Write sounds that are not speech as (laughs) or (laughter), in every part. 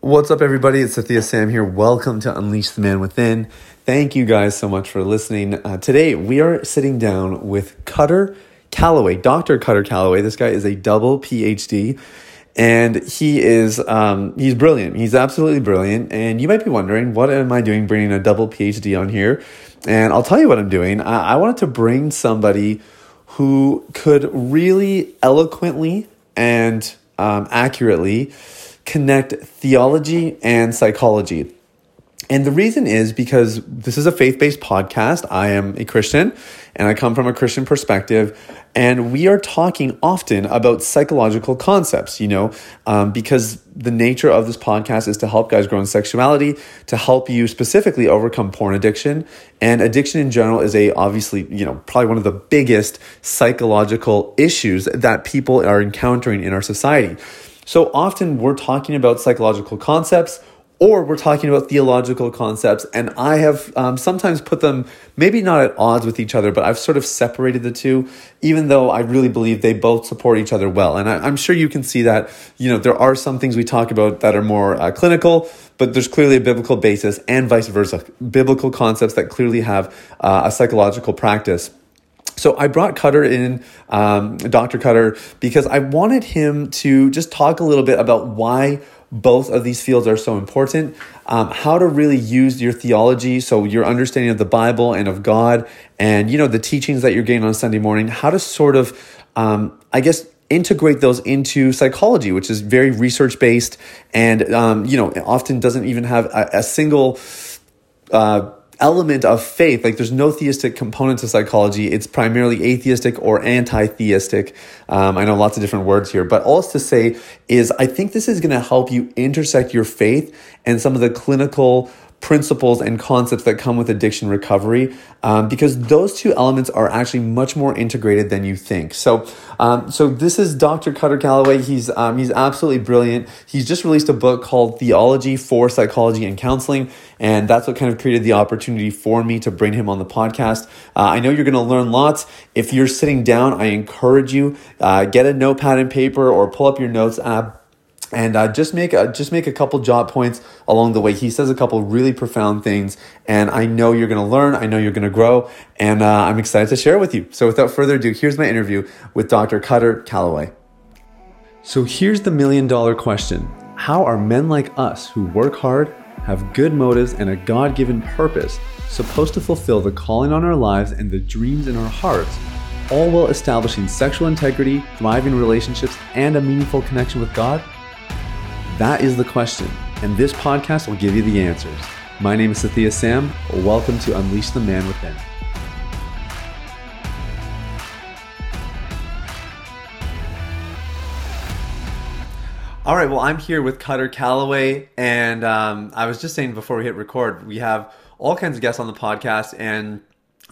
What's up, everybody? It's Sathya Sam here. Welcome to Unleash the Man Within. Thank you guys so much for listening. Uh, today, we are sitting down with Kutter Callaway, Dr. Kutter Callaway. This guy is a double PhD and he is um, he's brilliant. He's absolutely brilliant. And you might be wondering, what am I doing bringing a double PhD on here? And I'll tell you what I'm doing. I, I wanted to bring somebody who could really eloquently and um, accurately connect theology and psychology. And the reason is because this is a faith based podcast. I am a Christian and I come from a Christian perspective. And we are talking often about psychological concepts, you know, um, because the nature of this podcast is to help guys grow in sexuality, to help you specifically overcome porn addiction. And addiction in general is a obviously, you know, probably one of the biggest psychological issues that people are encountering in our society. So often we're talking about psychological concepts or we're talking about theological concepts. And I have um, sometimes put them maybe not at odds with each other, but I've sort of separated the two, even though I really believe they both support each other well. And I, am sure you can see that, you know, there are some things we talk about that are more uh, clinical, but there's clearly a biblical basis and vice versa. Biblical concepts that clearly have uh, a psychological practice. So I brought Kutter in, um, Dr. Kutter, because I wanted him to just talk a little bit about why both of these fields are so important. Um, how to really use your theology, so your understanding of the Bible and of God, and you know the teachings that you're getting on Sunday morning. How to sort of, um, I guess, integrate those into psychology, which is very research based, and um, you know often doesn't even have a, a single. Uh, element of faith. Like there's no theistic component to psychology. It's primarily atheistic or anti-theistic. Um, I know lots of different words here, but all to say is I think this is going to help you intersect your faith and some of the clinical principles and concepts that come with addiction recovery um, because those two elements are actually much more integrated than you think. So, um, so this is Dr. Kutter Callaway. He's um, he's absolutely brilliant. He's just released a book called Theology for Psychology and Counseling, and that's what kind of created the opportunity for me to bring him on the podcast. Uh, I know you're going to learn lots. If you're sitting down, I encourage you uh, get a notepad and paper or pull up your notes app and uh, just make a, just make a couple job points along the way. He says a couple really profound things, and I know you're going to learn. I know you're going to grow, and uh, I'm excited to share it with you. So, without further ado, here's my interview with Dr. Kutter Callaway. So, here's the million dollar question: How are men like us who work hard, have good motives, and a God given purpose supposed to fulfill the calling on our lives and the dreams in our hearts? All while establishing sexual integrity, thriving relationships, and a meaningful connection with God? That is the question, and this podcast will give you the answers. My name is Sathya Sam. Welcome to Unleash the Man Within. All right, well, I'm here with Kutter Callaway, and um, I was just saying before we hit record, we have all kinds of guests on the podcast, and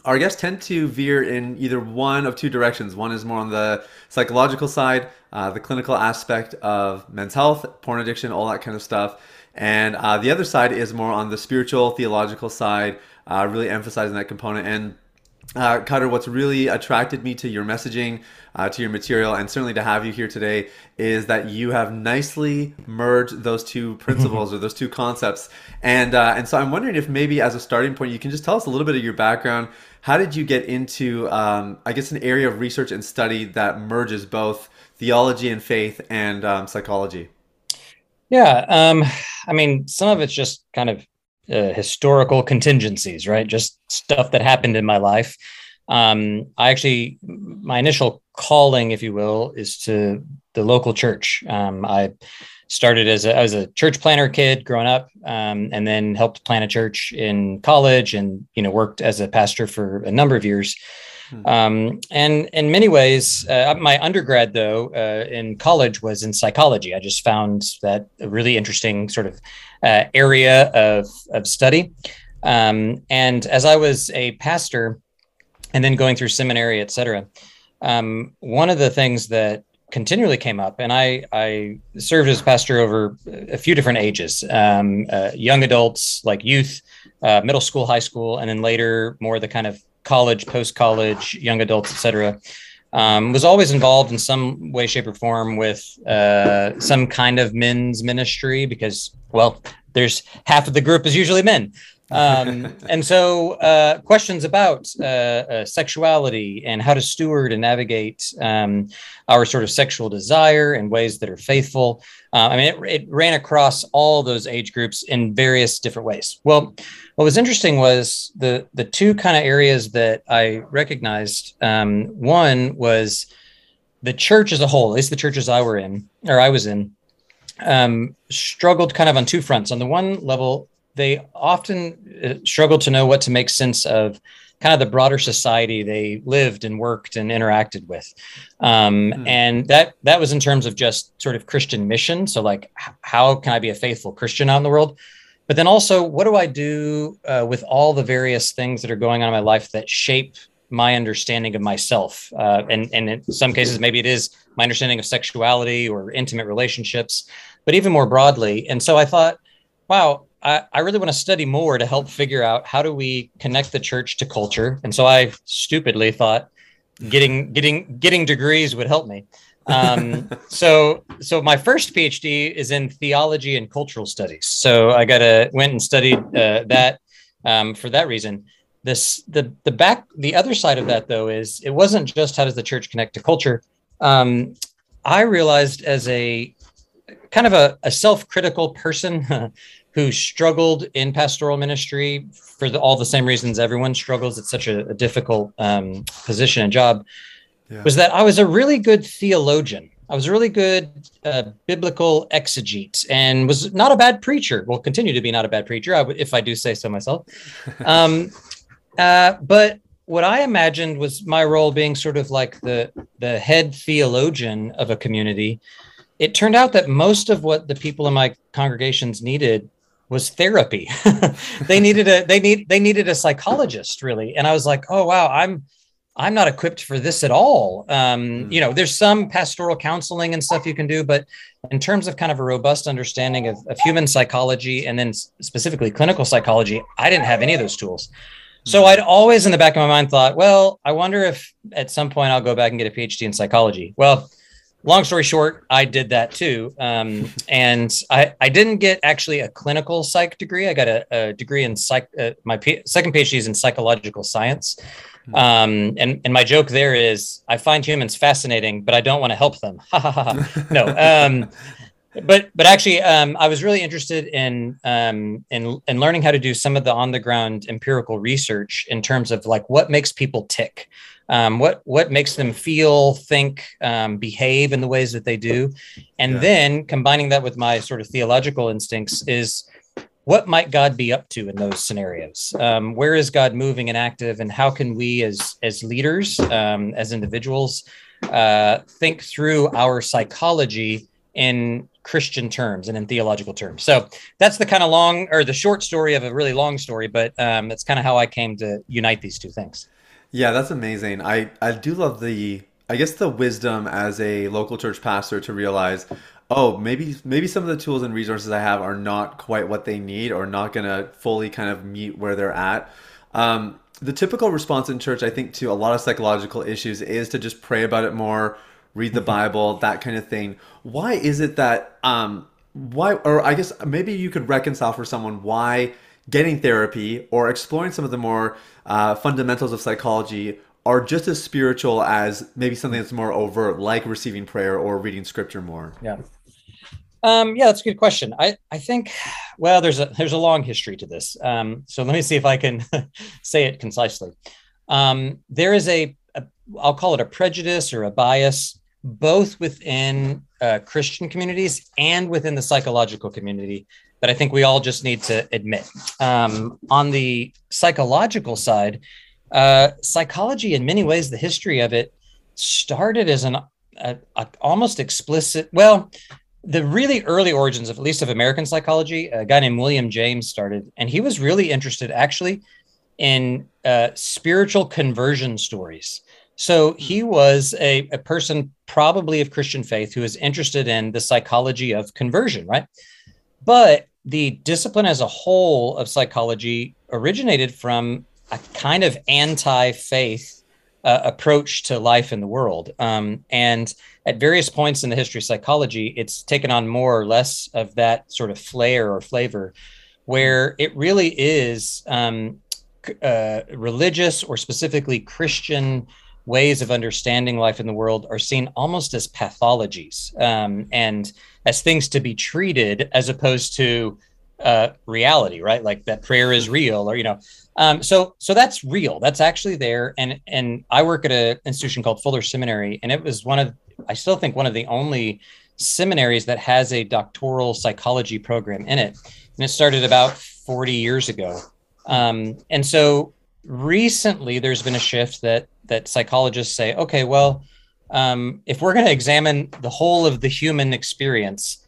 our guests tend to veer in either one of two directions. One is more on the psychological side, uh, the clinical aspect of men's health, porn addiction, all that kind of stuff. And uh, the other side is more on the spiritual, theological side, uh, really emphasizing that component. And uh, Kutter, what's really attracted me to your messaging, uh, to your material, and certainly to have you here today is that you have nicely merged those two (laughs) principles or those two concepts. And uh, and so I'm wondering if maybe as a starting point, you can just tell us a little bit of your background. How did you get into, um, I guess, an area of research and study that merges both theology and faith and um, psychology? Yeah, um, I mean, some of it's just kind of uh, historical contingencies, right? Just stuff that happened in my life. Um, I actually, my initial calling, if you will, is to the local church. Um, I started as a, as a church planner kid growing up, um, and then helped plant a church in college, and you know worked as a pastor for a number of years. Hmm. Um, and in many ways, uh, my undergrad, though, uh, in college was in psychology. I just found that a really interesting sort of uh, area of, of study. Um, and as I was a pastor and then going through seminary, et cetera, um, one of the things that continually came up, and I, I served as pastor over a few different ages um, uh, young adults, like youth, uh, middle school, high school, and then later more the kind of college, post college, young adults, etc. Um, was always involved in some way, shape, or form with uh, some kind of men's ministry because well, there's half of the group is usually men. Um, (laughs) and so uh, questions about uh, uh, sexuality and how to steward and navigate um, our sort of sexual desire in ways that are faithful. Uh, I mean, it, it, ran across all those age groups in various different ways. Well, what was interesting was the the two kind of areas that I recognized. Um, one was the church as a whole, at least the churches I were in or I was in, um, struggled kind of on two fronts. On the one level, they often struggle to know what to make sense of kind of the broader society they lived and worked and interacted with. Um, hmm. and that that was in terms of just sort of christian mission. So like how can i be a faithful christian out in the world? But then also what do i do uh, with all the various things that are going on in my life that shape my understanding of myself? Uh, and and in some cases maybe it is my understanding of sexuality or intimate relationships but even more broadly. And so i thought wow I, I really want to study more to help figure out how do we connect the church to culture. And so I stupidly thought getting getting getting degrees would help me. (laughs) Um, so so my first PhD is in theology and cultural studies. So I got a went and studied uh, that um, for that reason. This the the back the other side of that though is it wasn't just how does the church connect to culture. Um, I realized as a kind of a, a self-critical person (laughs) who struggled in pastoral ministry for the, all the same reasons everyone struggles. It's such a, a difficult um, position and job. Yeah. Was that I was a really good theologian. I was a really good uh, biblical exegete and was not a bad preacher. Will continue to be not a bad preacher, if I do say so myself. (laughs) Um, uh, but what I imagined was my role being sort of like the the head theologian of a community. It turned out that most of what the people in my congregations needed was therapy. (laughs) they needed a they need they needed a psychologist really, and I was like, oh wow, I'm I'm not equipped for this at all. Um, mm. You know, there's some pastoral counseling and stuff you can do, but in terms of kind of a robust understanding of, of human psychology and then specifically clinical psychology, I didn't have any of those tools. So hmm. I'd always in the back of my mind thought, well, I wonder if at some point I'll go back and get a PhD in psychology. Well, long story short, I did that too. Um, and I, I didn't get actually a clinical psych degree. I got a, a degree in psych. Uh, my P- second PhD is in psychological science. Hmm. Um, and, and my joke there is I find humans fascinating, but I don't want to help them. no. Um, (laughs) but but actually, um, I was really interested in um, in in learning how to do some of the on the ground empirical research in terms of like what makes people tick um, what what makes them feel, think, um, behave in the ways that they do, and yeah. then combining that with my sort of theological instincts is what might God be up to in those scenarios? Um, where is God moving and active, and how can we as as leaders, um, as individuals, uh, think through our psychology in Christian terms and in theological terms. So that's the kind of long or the short story of a really long story, but um, that's kind of how I came to unite these two things. Yeah, that's amazing. I I do love the I guess the wisdom as a local church pastor to realize, oh, maybe maybe some of the tools and resources I have are not quite what they need or not going to fully kind of meet where they're at. Um, the typical response in church, I think, to a lot of psychological issues is to just pray about it more, read the. Bible, that kind of thing. Why is it that um, why or I guess maybe you could reconcile for someone why getting therapy or exploring some of the more uh, fundamentals of psychology are just as spiritual as maybe something that's more overt, like receiving prayer or reading scripture more. Yeah. Um, yeah, that's a good question. I, I think, well, there's a there's a long history to this. Um, so let me see if I can (laughs) say it concisely. Um, there is a, a, I'll call it a prejudice or a bias, both within uh, Christian communities and within the psychological community that I think we all just need to admit. Um, on the psychological side, uh, psychology, in many ways, the history of it started as an a, a almost explicit. Well, the really early origins of at least of American psychology, a guy named William James started, and he was really interested actually in uh, spiritual conversion stories. So he hmm. was a, a person probably of Christian faith who was interested in the psychology of conversion, right? But the discipline as a whole of psychology originated from a kind of anti faith uh, approach to life in the world. Um, and at various points in the history of psychology, it's taken on more or less of that sort of flair or flavor, where it really is um, uh, religious or specifically Christian ways of understanding life in the world are seen almost as pathologies um, and as things to be treated as opposed to uh, reality, right? Like that prayer is real, or you know, um, so so that's real. That's actually there. And and I work at an institution called Fuller Seminary, and it was one of I still think one of the only seminaries that has a doctoral psychology program in it, and it started about 40 years ago. Um, and so recently, there's been a shift that that psychologists say, okay, well, um, if we're going to examine the whole of the human experience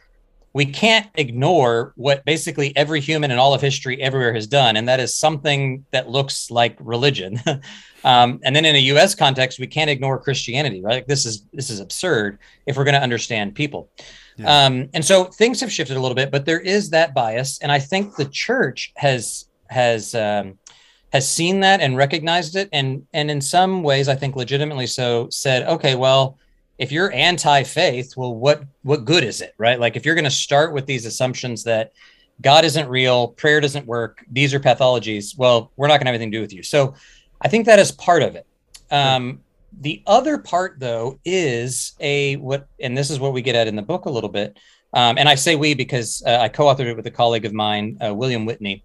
we can't ignore what basically every human in all of history everywhere has done, and that is something that looks like religion. (laughs) um, and then in a U.S. context, we can't ignore Christianity, right? This is this is absurd if we're going to understand people. Yeah. Um, and so things have shifted a little bit, but there is that bias, and I think the church has has um, has seen that and recognized it, and and in some ways, I think legitimately so, said, okay, well if you're anti-faith, well, what what good is it, right? Like if you're going to start with these assumptions that God isn't real, prayer doesn't work, these are pathologies, well, we're not going to have anything to do with you. So I think that is part of it. Um, the other part, though, is a what, and this is what we get at in the book a little bit. Um, and I say we because uh, I co-authored it with a colleague of mine, uh, William Whitney,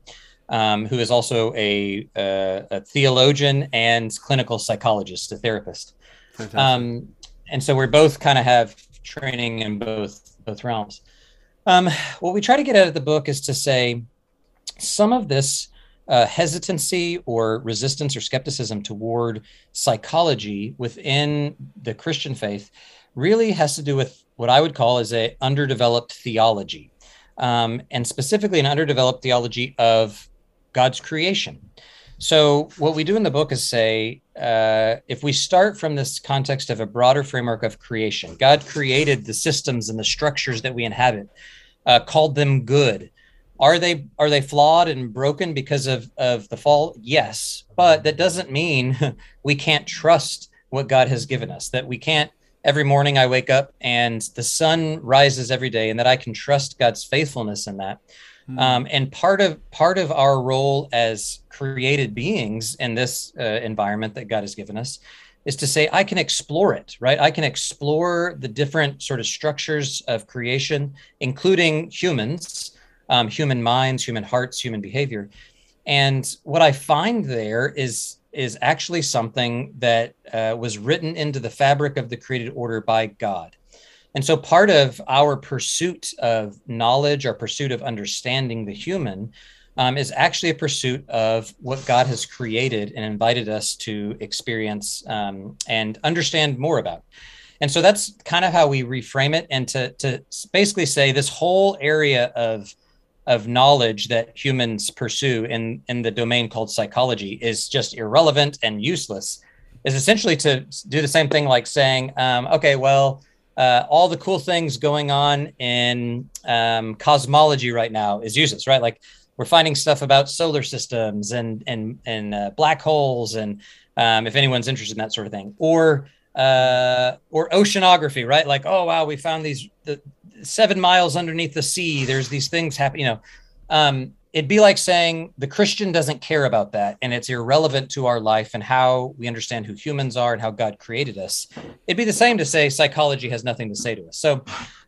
um, who is also a, uh, a, theologian and clinical psychologist, a therapist. Um, and so we're both kind of have training in both both realms. Um, what we try to get out of the book is to say some of this uh, hesitancy or resistance or skepticism toward psychology within the Christian faith really has to do with what I would call as a underdeveloped theology, um, and specifically an underdeveloped theology of God's creation. So, what we do in the book is say uh, if we start from this context of a broader framework of creation, God created the systems and the structures that we inhabit, uh, called them good. Are they are they flawed and broken because of of the fall? Yes, but that doesn't mean (laughs) we can't trust what God has given us. That we can't every morning I wake up and the sun rises every day, and that I can trust God's faithfulness in that. Mm-hmm. Um, and part of part of our role as created beings in this uh, environment that God has given us is to say I can explore it, right? I can explore the different sort of structures of creation, including humans, um, human minds, human hearts, human behavior. And what I find there is is actually something that uh, was written into the fabric of the created order by God. And so part of our pursuit of knowledge, our pursuit of understanding the human, um, is actually a pursuit of what God has created and invited us to experience um, and understand more about. And so that's kind of how we reframe it, and to to basically say this whole area of of knowledge that humans pursue in in the domain called psychology is just irrelevant and useless. Is essentially to do the same thing like saying, um, okay, well uh, all the cool things going on in um, cosmology right now is useless, right? Like we're finding stuff about solar systems and and and uh, black holes, and um, if anyone's interested in that sort of thing, or uh, or oceanography, right? Like, oh wow, we found these the, seven miles underneath the sea. There's these things happening. You know, um, it'd be like saying the Christian doesn't care about that and it's irrelevant to our life and how we understand who humans are and how God created us. It'd be the same to say psychology has nothing to say to us. So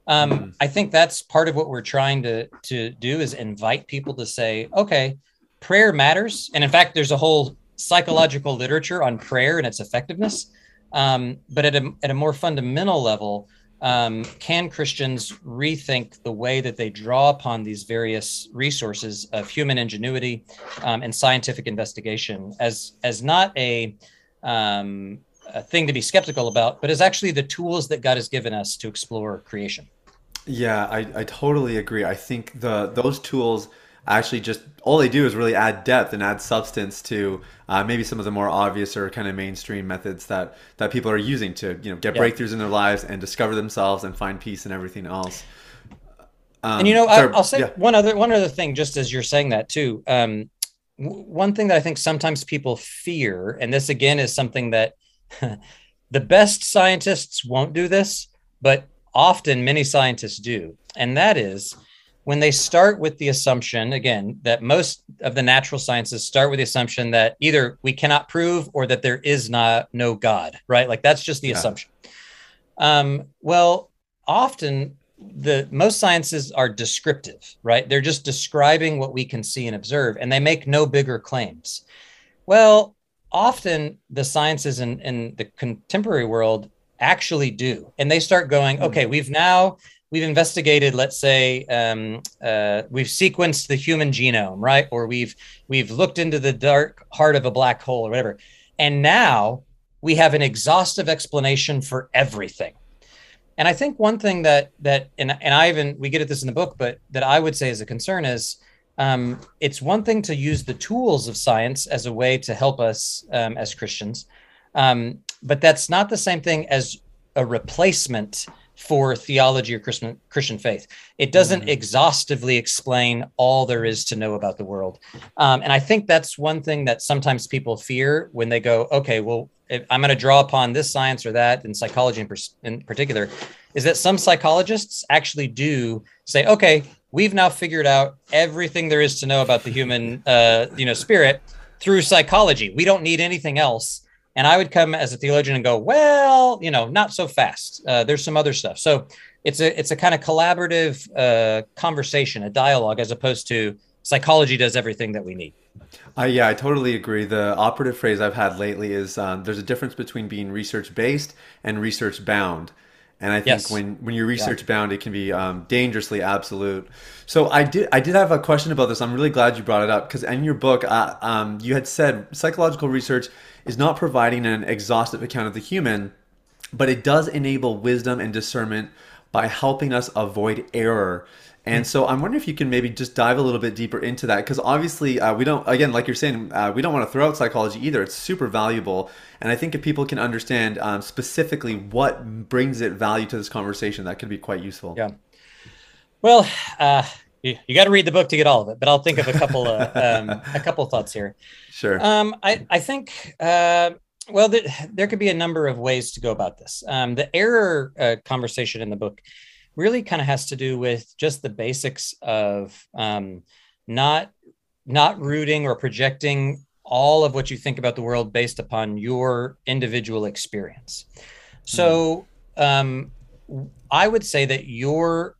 um, mm-hmm. I think that's part of what we're trying to, to do is invite people to say, okay, prayer matters. And in fact, there's a whole psychological literature on prayer and its effectiveness. Um, but at a, at a more fundamental level, um, can Christians rethink the way that they draw upon these various resources of human ingenuity um, and scientific investigation as as not a, um, a thing to be skeptical about, but as actually the tools that God has given us to explore creation? Yeah, I, I totally agree. I think the those tools actually just all they do is really add depth and add substance to uh, maybe some of the more obvious or kind of mainstream methods that that people are using to you know get yeah. breakthroughs in their lives and discover themselves and find peace and everything else. Um, and you know, I, will say yeah. one other one other thing, just as you're saying that too. Um, w- one thing that I think sometimes people fear, and this again is something that (laughs) the best scientists won't do this, but often many scientists do. And that is when they start with the assumption, again, that most of the natural sciences start with the assumption that either we cannot prove or that there is not no God, right? Like that's just the yeah. assumption. Um, well, often the most sciences are descriptive, right? They're just describing what we can see and observe, and they make no bigger claims. Well, often the sciences in, in the contemporary world actually do. And they start going, hmm. okay, we've now we've investigated let's say um, uh, we've sequenced the human genome right? Or we've we've looked into the dark heart of a black hole or whatever. And now we have an exhaustive explanation for everything. And i think one thing that that and, and i even we get at this in the book but that i would say is a concern is um, it's one thing to use the tools of science as a way to help us um, as christians um, but that's not the same thing as a replacement for theology or Christian Christian faith. It doesn't mm-hmm. exhaustively explain all there is to know about the world, um, and I think that's one thing that sometimes people fear when they go, okay, well, I'm going to draw upon this science or that, in psychology in, pers- in particular, is that some psychologists actually do say, okay, we've now figured out everything there is to know about the human, uh, you know, spirit through psychology. We don't need anything else and I would come as a theologian and go, well, you know, not so fast. Uh, there's some other stuff. So it's a it's a kind of collaborative uh, conversation, a dialogue, as opposed to psychology does everything that we need. Uh, yeah, I totally agree. The operative phrase I've had lately is um, there's a difference between being research based and research bound. And I think yes. when, when you're research yeah. bound, it can be um, dangerously absolute. So I did I did have a question about this. I'm really glad you brought it up because in your book, uh, um, you had said psychological research is not providing an exhaustive account of the human, but it does enable wisdom and discernment by helping us avoid error. And so I'm wondering if you can maybe just dive a little bit deeper into that because obviously uh, we don't again like you're saying uh, we don't want to throw out psychology either. It's super valuable, and I think if people can understand um, specifically what brings it value to this conversation, that could be quite useful. Yeah. Well, uh, you, you got to read the book to get all of it, but I'll think of a couple of um, a couple of thoughts here. Sure. Um, I I think uh, well there, there could be a number of ways to go about this. Um, the error uh, conversation in the book really kind of has to do with just the basics of um, not not rooting or projecting all of what you think about the world based upon your individual experience. So um, I would say that your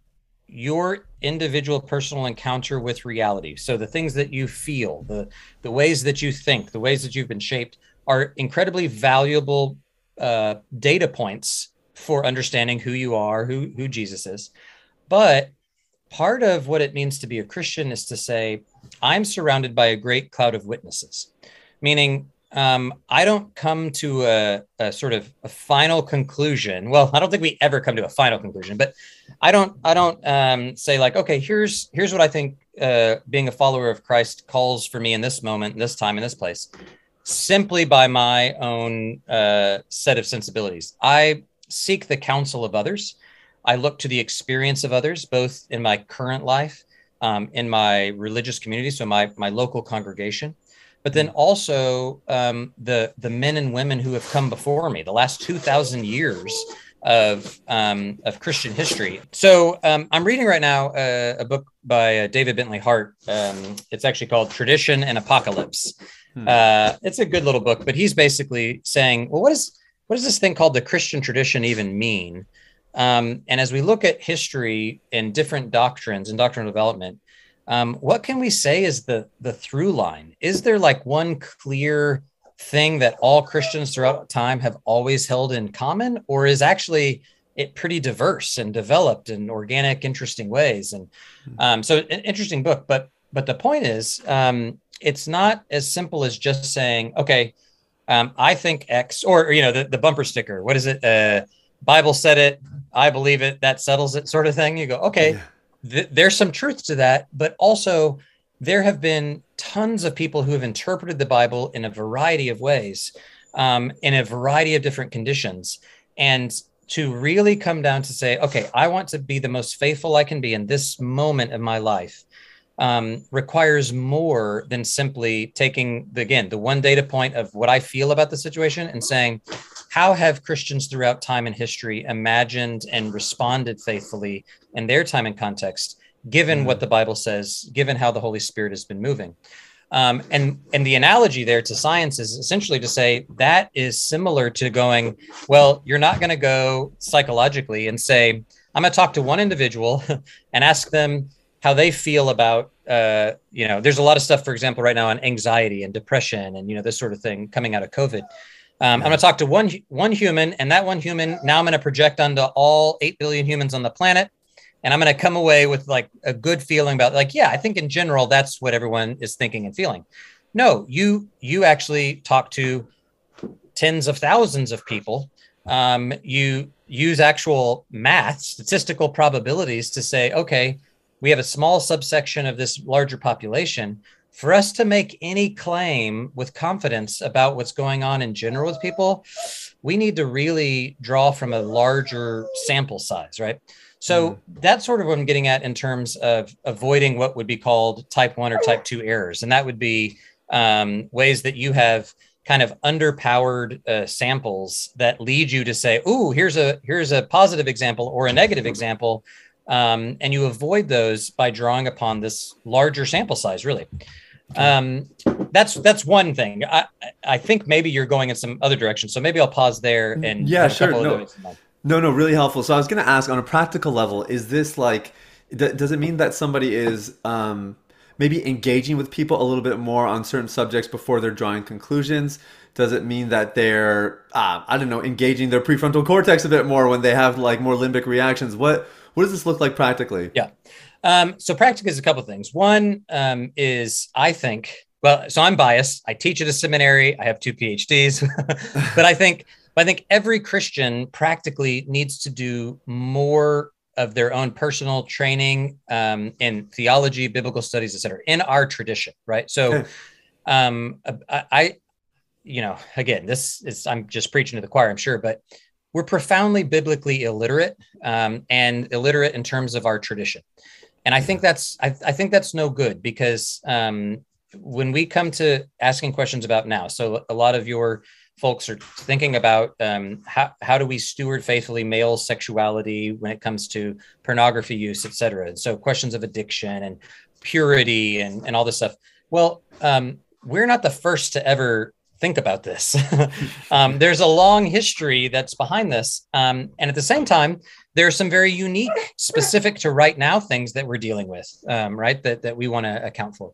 your individual personal encounter with reality so the things that you feel the the ways that you think the ways that you've been shaped are incredibly valuable uh, data points for understanding who you are who who jesus is but part of what it means to be a christian is to say i'm surrounded by a great cloud of witnesses meaning um, I don't come to a, a, sort of a final conclusion. Well, I don't think we ever come to a final conclusion, but I don't I don't um, say like, okay, here's here's what I think uh, being a follower of Christ calls for me in this moment, this time, in this place, simply by my own uh, set of sensibilities. I seek the counsel of others. I look to the experience of others, both in my current life, um, in my religious community, so my my local congregation but then also um, the the men and women who have come before me, the last two thousand years of um, of Christian history. So um, I'm reading right now uh, a book by uh, David Bentley Hart. Um, it's actually called Tradition and Apocalypse. Hmm. Uh, it's a good little book, but he's basically saying, well, what is what does this thing called the Christian tradition even mean? Um, and as we look at history and different doctrines and doctrinal development, um, what can we say is the the through line? Is there like one clear thing that all Christians throughout time have always held in common, or is actually it pretty diverse and developed in organic, interesting ways? And hmm. um, so, an interesting book. But but the point is, um, it's not as simple as just saying, okay, um, I think X, or you know, the, the bumper sticker. What is it? Uh, Bible said it. I believe it. That settles it, sort of thing. You go, okay. Yeah th- there's some truth to that, but also there have been tons of people who have interpreted the Bible in a variety of ways, um, in a variety of different conditions. And to really come down to say, okay, I want to be the most faithful I can be in this moment of my life um, requires more than simply taking the, again the one data point of what I feel about the situation and saying, how have Christians throughout time and history imagined and responded faithfully in their time and context, given what the Bible says, given how the Holy Spirit has been moving? Um, and and the analogy there to science is essentially to say that is similar to going, well, you're not going to go psychologically and say, I'm going to talk to one individual (laughs) and ask them how they feel about, uh, you know, there's a lot of stuff, for example, right now on anxiety and depression and you know this sort of thing coming out of COVID. Um, I'm going to talk to one one human, and that one human now I'm going to project onto all eight billion humans on the planet, and I'm going to come away with like a good feeling about like, yeah, I think in general that's what everyone is thinking and feeling. No, you you actually talk to tens of thousands of people. Um, you use actual math, statistical probabilities to say, okay, we have a small subsection of this larger population for us to make any claim with confidence about what's going on in general with people, we need to really draw from a larger sample size, right? So mm. that's sort of what I'm getting at in terms of avoiding what would be called type one or type two errors. And that would be um, ways that you have kind of underpowered uh, samples that lead you to say, "Oh, here's a here's a positive example or a negative example," um, and you avoid those by drawing upon this larger sample size, really. Um, that's that's one thing. I I think maybe you're going in some other direction, so maybe I'll pause there and yeah, sure. No, no, no, really helpful. So I was going to ask on a practical level, is this like, does it mean that somebody is um, maybe engaging with people a little bit more on certain subjects before they're drawing conclusions? Does it mean that they're, uh, I don't know, engaging their prefrontal cortex a bit more when they have like more limbic reactions? What what does this look like practically? Yeah. Um, so practically is a couple of things. One um, is I think well, so I'm biased. I teach at a seminary. I have two PhDs, (laughs) but I think but I think every Christian practically needs to do more of their own personal training um, in theology, biblical studies, et cetera, in our tradition, right? So, um, I, I, you know, again, this is I'm just preaching to the choir, I'm sure, but we're profoundly biblically illiterate um, and illiterate in terms of our tradition and I think that's I, I think that's no good because um, when we come to asking questions about now, so a lot of your folks are thinking about um, how how do we steward faithfully male sexuality when it comes to pornography use, et cetera. And so questions of addiction and purity and and all this stuff. Well, um, we're not the first to ever think about this. (laughs) um, there's a long history that's behind this. Um, and at the same time, there are some very unique, specific to right now things that we're dealing with, um, right? That, that we want to account for.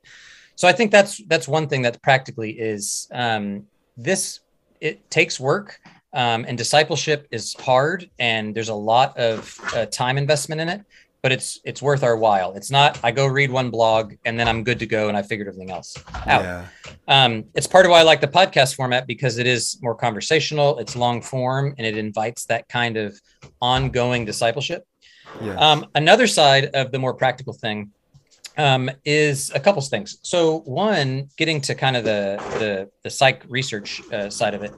So I think that's that's one thing that practically is um, this. It takes work, um, and discipleship is hard, and there's a lot of uh, time investment in it but it's it's worth our while. It's not I go read one blog and then I'm good to go and I figured everything else out. Yeah. Um, it's part of why I like the podcast format because it is more conversational, it's long form, and it invites that kind of ongoing discipleship. Yeah. Um, another side of the more practical thing um, is a couple of things. So one, getting to kind of the the, the psych research uh, side of it.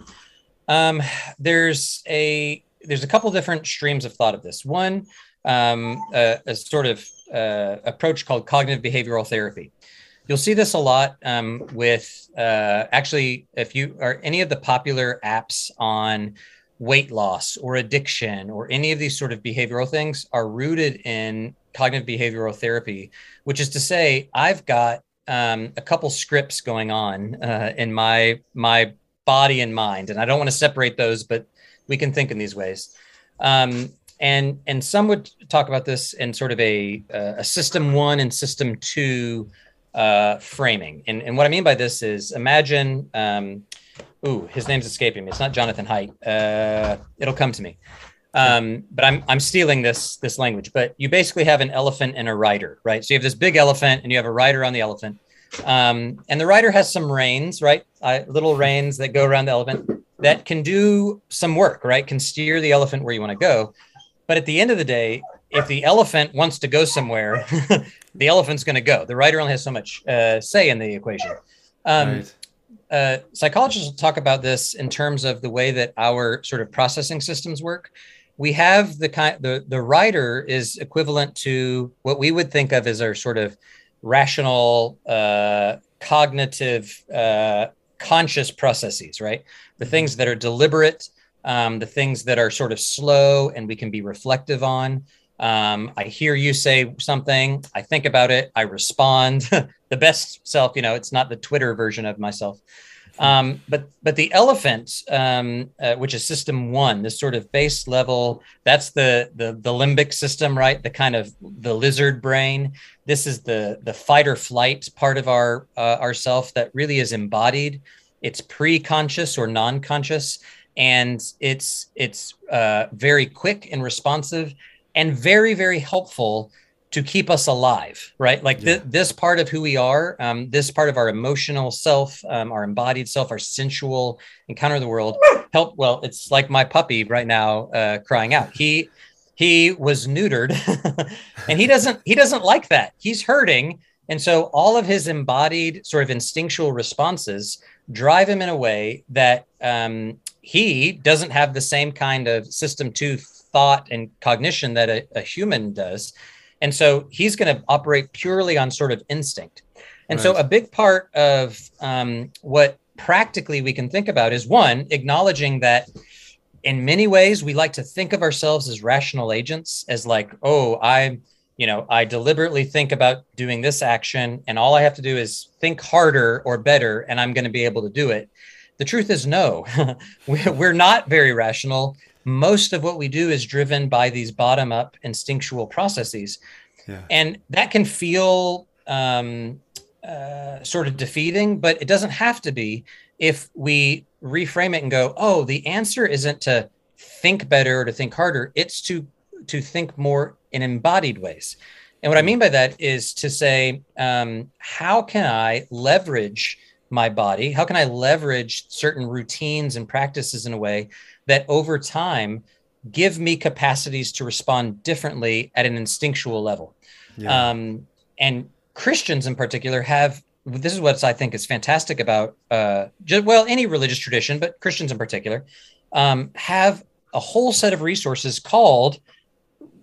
Um, there's a there's a couple different streams of thought of this. One um, a, a, sort of uh, approach called cognitive behavioral therapy. You'll see this a lot um, with uh, actually, if you are any of the popular apps on weight loss or addiction or any of these sort of behavioral things are rooted in cognitive behavioral therapy, which is to say, I've got um, a couple scripts going on uh, in my my body and mind, and I don't want to separate those, but we can think in these ways. Um, and and some would talk about this in sort of a a system one and system two uh, framing. And and what I mean by this is imagine. Um, ooh, his name's escaping me. It's not Jonathan Haidt. Uh, it'll come to me. Um, but I'm I'm stealing this this language. But you basically have an elephant and a rider, right? So you have this big elephant and you have a rider on the elephant. Um, and the rider has some reins, right? Uh, little reins that go around the elephant that can do some work, right? Can steer the elephant where you want to go. But at the end of the day, if the elephant wants to go somewhere, (laughs) the elephant's going to go. The rider only has so much uh, say in the equation. Um, right. uh, psychologists will talk about this in terms of the way that our sort of processing systems work. We have the kind the the rider is equivalent to what we would think of as our sort of rational, uh, cognitive, uh, conscious processes, right? The things that are deliberate, um, the things that are sort of slow and we can be reflective on. Um, I hear you say something, I think about it, I respond. (laughs) the best self, you know, it's not the Twitter version of myself. Um, but but the elephant, um, uh, which is system one, this sort of base level, that's the, the the limbic system, right? The kind of the lizard brain. This is the the fight or flight part of our uh, our self that really is embodied. It's pre-conscious or non-conscious, and it's it's uh, very quick and responsive, and very very helpful to keep us alive, right? Like yeah. th- this part of who we are, um, this part of our emotional self, um, our embodied self, our sensual encounter of the world. Help. Well, it's like my puppy right now uh, crying out. He he was neutered, (laughs) and he doesn't he doesn't like that. He's hurting, and so all of his embodied sort of instinctual responses drive him in a way that um, he doesn't have the same kind of system two thought and cognition that a, a human does and so he's going to operate purely on sort of instinct. And right. so a big part of um, what practically we can think about is one, acknowledging that in many ways we like to think of ourselves as rational agents, as like, oh, I, you know, I deliberately think about doing this action, and all I have to do is think harder or better, and I'm going to be able to do it. The truth is, no, (laughs) we're not very rational most of what we do is driven by these bottom up instinctual processes. Yeah. And that can feel um, uh, sort of defeating, but it doesn't have to be if we reframe it and go, oh, the answer isn't to think better or to think harder, it's to to think more in embodied ways. And what I mean by that is to say, um, how can I leverage my body? How can I leverage certain routines and practices in a way that over time give me capacities to respond differently at an instinctual level. Yeah. Um, and Christians in particular have this is what I think is fantastic about uh, just, well any religious tradition, but Christians in particular um, have a whole set of resources called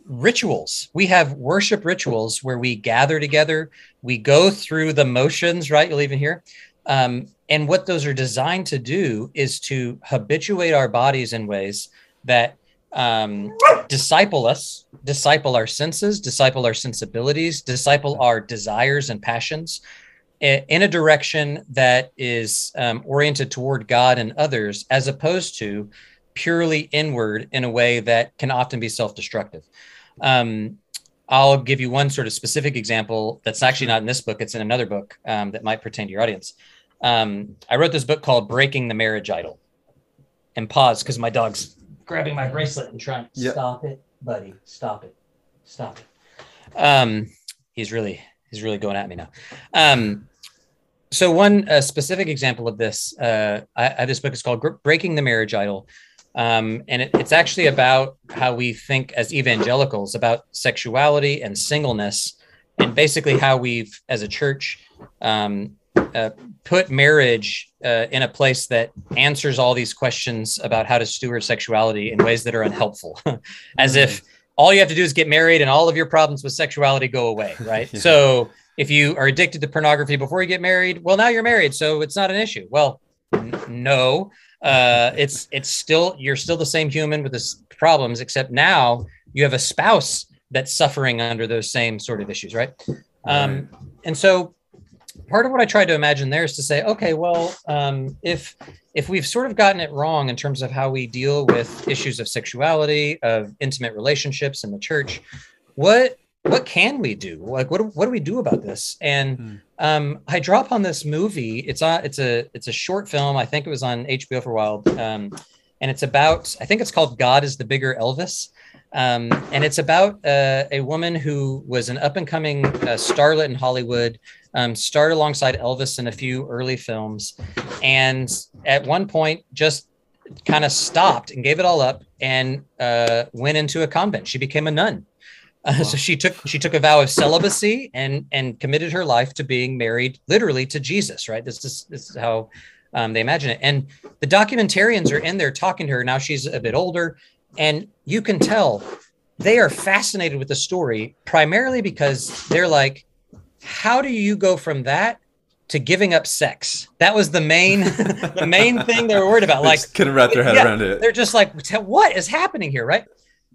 rituals. We have worship rituals where we gather together, we go through the motions, right? You'll even hear. Um, and what those are designed to do is to habituate our bodies in ways that um, disciple us, disciple our senses, disciple our sensibilities, disciple our desires and passions in a direction that is um, oriented toward God and others, as opposed to purely inward in a way that can often be self destructive. Um, I'll give you one sort of specific example that's actually not in this book, it's in another book um, that might pertain to your audience um, I wrote this book called Breaking the Marriage Idol. And pause because my dog's grabbing my bracelet and trying to yep. stop it, buddy. Stop it. Stop it. Um, he's really he's really going at me now. Um, so one uh, specific example of this, uh, I, I, this book is called Breaking the Marriage Idol. Um, and it, it's actually about how we think as evangelicals about sexuality and singleness, and basically how we've, as a church, um, uh, put marriage uh, in a place that answers all these questions about how to steward sexuality in ways that are unhelpful, (laughs) as mm-hmm. if all you have to do is get married and all of your problems with sexuality go away, right? (laughs) yeah. So if you are addicted to pornography before you get married, well, now you're married, so it's not an issue. Well, n- no, uh, it's it's still you're still the same human with the problems, except now you have a spouse that's suffering under those same sort of issues, right? Um, and so part of what I tried to imagine there is to say, okay, well, um, if if we've sort of gotten it wrong in terms of how we deal with issues of sexuality, of intimate relationships in the church, what what can we do? Like, what what do we do about this? And hmm. um, I drop on this movie. It's a it's a it's a short film. I think it was on HBO for a while, um, and it's about. I think it's called God is the Bigger Elvis. Um, and it's about uh, a woman who was an up and coming uh, starlet in Hollywood um, starred alongside Elvis in a few early films, and at one point just kind of stopped and gave it all up and uh, went into a convent. She became a nun. Uh, (laughs) wow. So she took she took a vow of celibacy and and committed her life to being married literally to Jesus. Right. This is this is how um, they imagine it. And the documentarians are in there talking to her. Now she's a bit older, and you can tell they are fascinated with the story primarily because they're like, how do you go from that to giving up sex. That was the main (laughs) the main thing they were worried about. Like couldn't wrap their head yeah, around it. They're just like, what is happening here, right?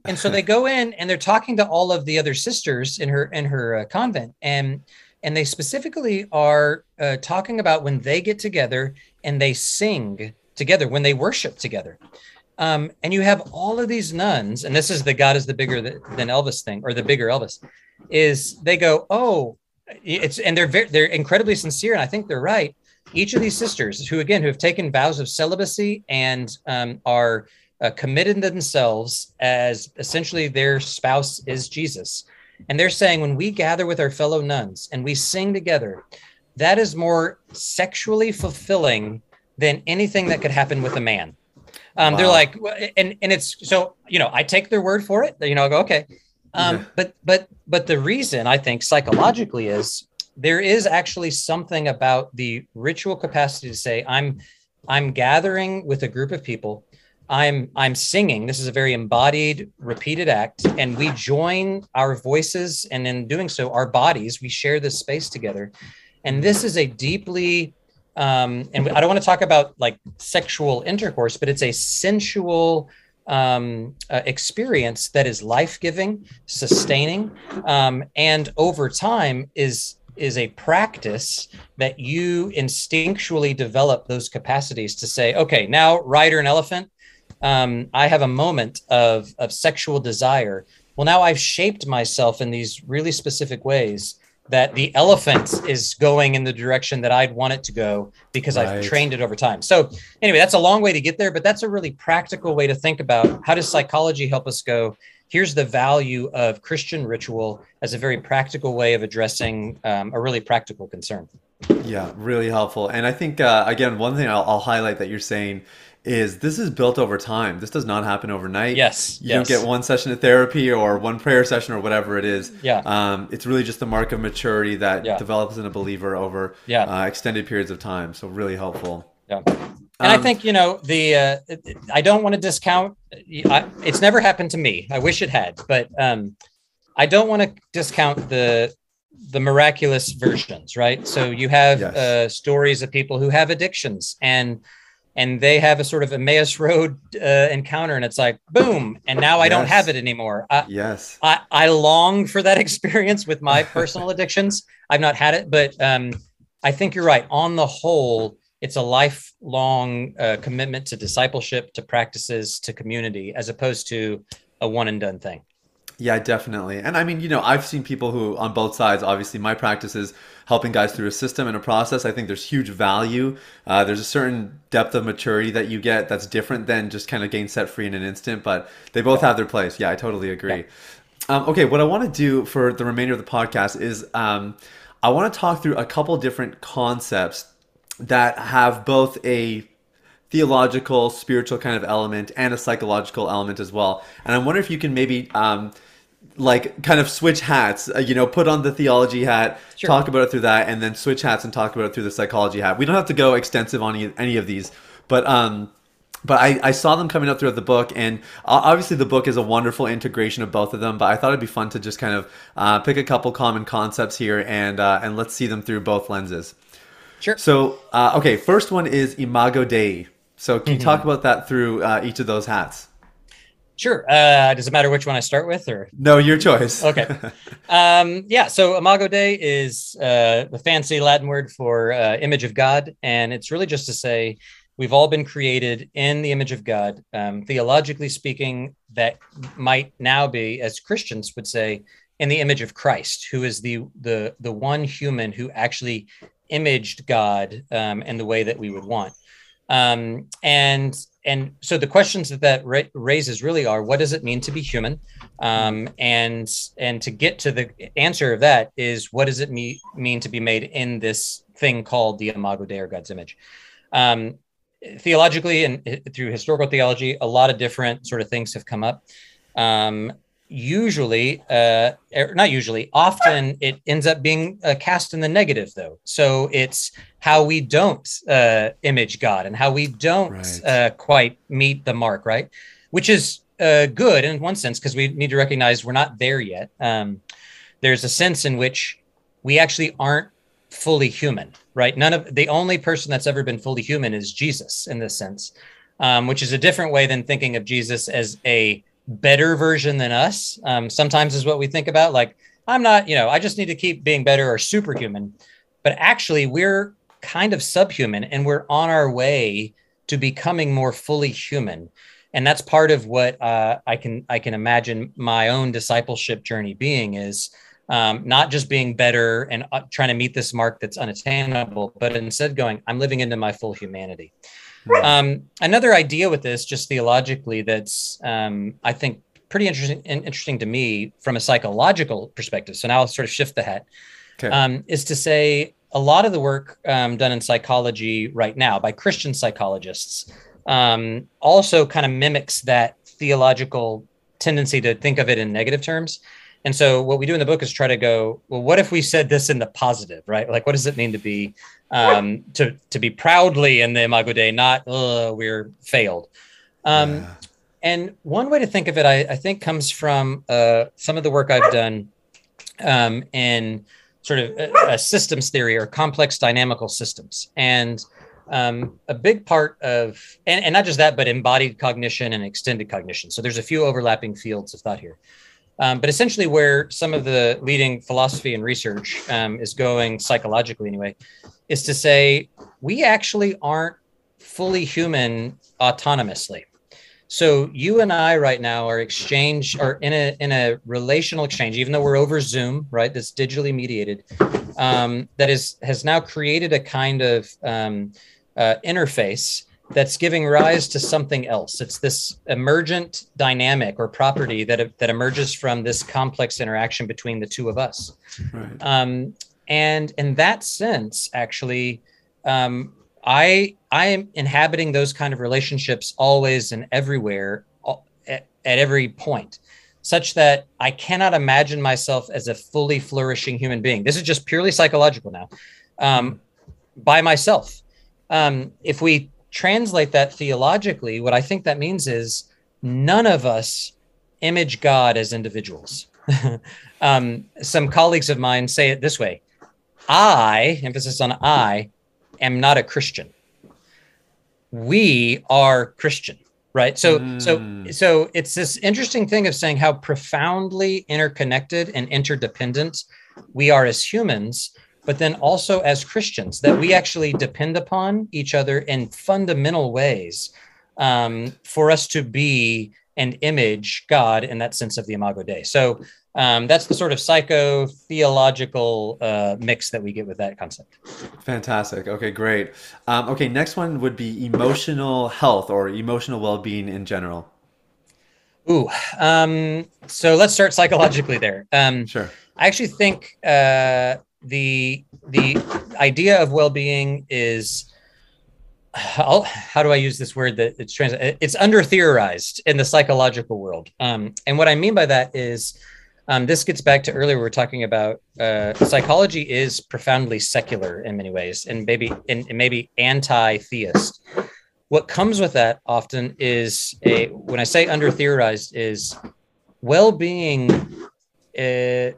And so they go in and they're talking to all of the other sisters in her in her uh, convent, and and they specifically are uh, talking about when they get together and they sing together when they worship together. Um, and you have all of these nuns, and this is the God is the bigger than Elvis thing, or the bigger Elvis, is they go, oh, it's and they're very, they're incredibly sincere, and I think they're right. Each of these sisters, who again who have taken vows of celibacy and um, are uh, committed themselves as essentially their spouse is Jesus, and they're saying when we gather with our fellow nuns and we sing together, that is more sexually fulfilling than anything that could happen with a man. Um, wow. They're like, and and it's so you know I take their word for it. You know I go okay, um, yeah. But but but the reason I think psychologically is there is actually something about the ritual capacity to say I'm I'm gathering with a group of people. I'm I'm singing. This is a very embodied, repeated act, and we join our voices, and in doing so, our bodies. We share this space together, and this is a deeply um, and I don't want to talk about like sexual intercourse, but it's a sensual um, uh, experience that is life-giving, sustaining, um, and over time is is a practice that you instinctually develop those capacities to say, okay, now rider an elephant. Um, I have a moment of of sexual desire. Well, now I've shaped myself in these really specific ways that the elephant is going in the direction that I'd want it to go because right. I've trained it over time. So anyway, that's a long way to get there, but that's a really practical way to think about how does psychology help us go? Here's the value of Christian ritual as a very practical way of addressing um, a really practical concern. Yeah, really helpful. And I think uh, again, one thing I'll, I'll highlight that you're saying is this is built over time. This does not happen overnight. Yes. You yes. don't get one session of therapy or one prayer session or whatever it is. Yeah. Um, it's really just the mark of maturity that yeah. develops in a believer over yeah. uh, extended periods of time. So really helpful. Yeah. And um, I think you know the. Uh, I don't want to discount. I, it's never happened to me. I wish it had, but um, I don't want to discount the the miraculous versions. Right. So you have yes. uh, stories of people who have addictions and and they have a sort of Emmaus Road uh, encounter, and it's like boom, and now I yes. don't have it anymore. I, yes, I, I long for that (laughs) experience with my personal addictions. I've not had it, but um, I think you're right. On the whole, it's a lifelong uh, commitment to discipleship, to practices, to community, as opposed to a one and done thing. Yeah, definitely. And I mean, you know, I've seen people who, on both sides, obviously, my practices helping guys through a system and a process. I think there's huge value. Uh, there's a certain depth of maturity that you get that's different than just kind of getting set free in an instant, but they both have their place. Yeah, I totally agree. Yeah. Um, okay, what I want to do for the remainder of the podcast is um, I want to talk through a couple different concepts that have both a theological, spiritual kind of element and a psychological element as well. And I wonder if you can maybe um, like kind of switch hats, uh, you know, put on the theology hat, sure. talk about it through that, and then switch hats and talk about it through the psychology hat. We don't have to go extensive on any, any of these, but um, but I, I saw them coming up throughout the book, and obviously the book is a wonderful integration of both of them. But I thought it'd be fun to just kind of uh, pick a couple common concepts here, and uh, and let's see them through both lenses. Sure. So uh, okay, first one is Imago Dei. So can you mm-hmm. talk about that through uh, each of those hats? Sure. Uh, does it matter which one I start with, or no? Your choice. okay. (laughs) Um, yeah. So Imago Dei is uh, the fancy Latin word for uh, image of God, and it's really just to say we've all been created in the image of God. Um, theologically speaking, that might now be, as Christians would say, in the image of Christ, who is the the the one human who actually imaged God um, in the way that we would want. Um, and and so the questions that that ra- raises really are what does it mean to be human? Um, and and to get to the answer of that is what does it me- mean to be made in this thing called the imago dei or god's image? Um, theologically and through historical theology a lot of different sort of things have come up. Um, usually uh er, not usually often it ends up being uh, cast in the negative though so it's how we don't uh image god and how we don't right. uh quite meet the mark right which is uh good in one sense because we need to recognize we're not there yet um there's a sense in which we actually aren't fully human, right? None of the only person that's ever been fully human is Jesus in this sense, um, which is a different way than thinking of Jesus as a better version than us. Um, sometimes is what we think about. Like, I'm not, you know, I just need to keep being better or superhuman. But actually, we're kind of subhuman and we're on our way to becoming more fully human. And that's part of what uh, I can I can imagine my own discipleship journey being is um, not just being better and uh, trying to meet this mark that's unattainable, but instead going, I'm living into my full humanity. Um, another idea with this, just theologically, that's um, I think pretty interesting interesting to me from a psychological perspective. So now I'll sort of shift the hat. Okay. Um, is to say a lot of the work um, done in psychology right now by Christian psychologists um, also kind of mimics that theological tendency to think of it in negative terms. And so what we do in the book is try to go, well, what if we said this in the positive, right? Like, what does it mean to be um, to to be proudly in the Imago Dei, not oh, we're failed. Um, yeah. And one way to think of it, I, I think, comes from uh, some of the work I've done um, in sort of a, a systems theory or complex dynamical systems. And um, a big part of, and, and not just that, but embodied cognition and extended cognition. So there's a few overlapping fields of thought here. Um, but essentially, where some of the leading philosophy and research um, is going psychologically, anyway, is to say we actually aren't fully human autonomously. So you and I right now are exchange or in a in a relational exchange, even though we're over Zoom, right? That's digitally mediated. Um, that is has now created a kind of um, uh, interface that's giving rise to something else. It's this emergent dynamic or property that that emerges from this complex interaction between the two of us. Right. Um, and in that sense, actually, um, I I am inhabiting those kind of relationships always and everywhere at, at every point such that I cannot imagine myself as a fully flourishing human being. This is just purely psychological now, um, by myself. Um, if we translate that theologically, what I think that means is none of us image God as individuals. (laughs) um, some colleagues of mine say it this way I, emphasis on I, am not a Christian. We are Christian, right? So, mm. so, so it's this interesting thing of saying how profoundly interconnected and interdependent we are as humans, but then also as Christians, that we actually depend upon each other in fundamental ways um, for us to be and image God in that sense of the Imago Dei. So um, that's the sort of psycho theological uh, mix that we get with that concept. Fantastic. Okay, great. Um, okay, next one would be emotional health or emotional well being in general. Ooh, um, so let's start psychologically there. Um, sure. I actually think uh, the the idea of well being is. I'll, how do I use this word that it's translated? It's under theorized in the psychological world. Um, and what I mean by that is um, this gets back to earlier we were talking about uh, psychology is profoundly secular in many ways, and maybe and, and maybe anti-theist. What comes with that often is a when I say under theorized is well-being uh,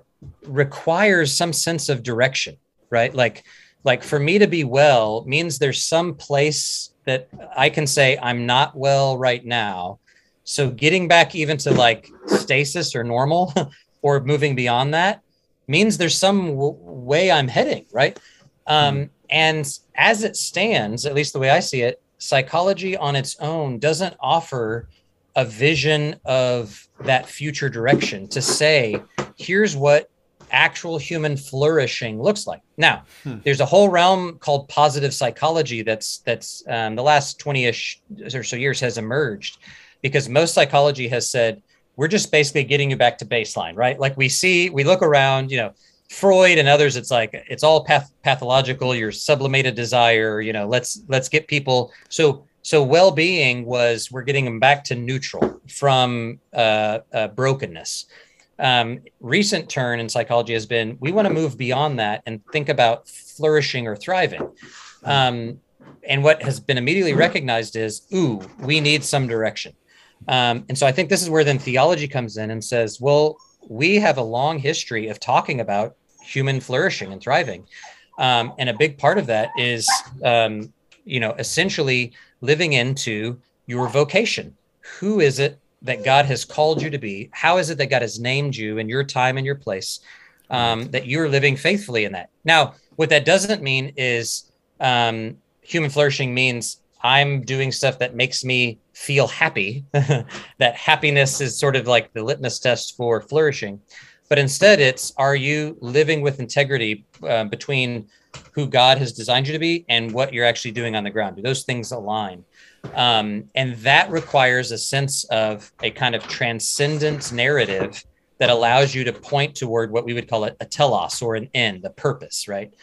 requires some sense of direction, right? Like like for me to be well means there's some place that I can say I'm not well right now. So getting back even to like stasis or normal (laughs) or moving beyond that means there's some w- way I'm heading, right? Um, mm. And as it stands, at least the way I see it, psychology on its own doesn't offer a vision of that future direction to say, here's what actual human flourishing looks like. Now, hmm. there's a whole realm called positive psychology that's that's um, the last 20ish or so years has emerged because most psychology has said we're just basically getting you back to baseline, right? Like we see, we look around, you know, Freud and others, it's like it's all path- pathological. Your sublimated desire, you know. Let's let's get people. So so well-being was we're getting them back to neutral from uh, uh, brokenness. Um, recent turn in psychology has been we want to move beyond that and think about flourishing or thriving. Um, and what has been immediately recognized is, ooh, we need some direction. Um, and so I think this is where then theology comes in and says, well, we have a long history of talking about human flourishing and thriving. Um, and a big part of that is, um, you know, essentially living into your vocation. Who is it that God has called you to be? How is it that God has named you in your time and your place? Um, that you're living faithfully in that. Now, what that doesn't mean is um, human flourishing means I'm doing stuff that makes me feel happy. (laughs) that happiness is sort of like the litmus test for flourishing. But instead, it's are you living with integrity uh, between who God has designed you to be and what you're actually doing on the ground? Do those things align? Um, and that requires a sense of a kind of transcendent narrative that allows you to point toward what we would call a, a telos or an end, a purpose, right?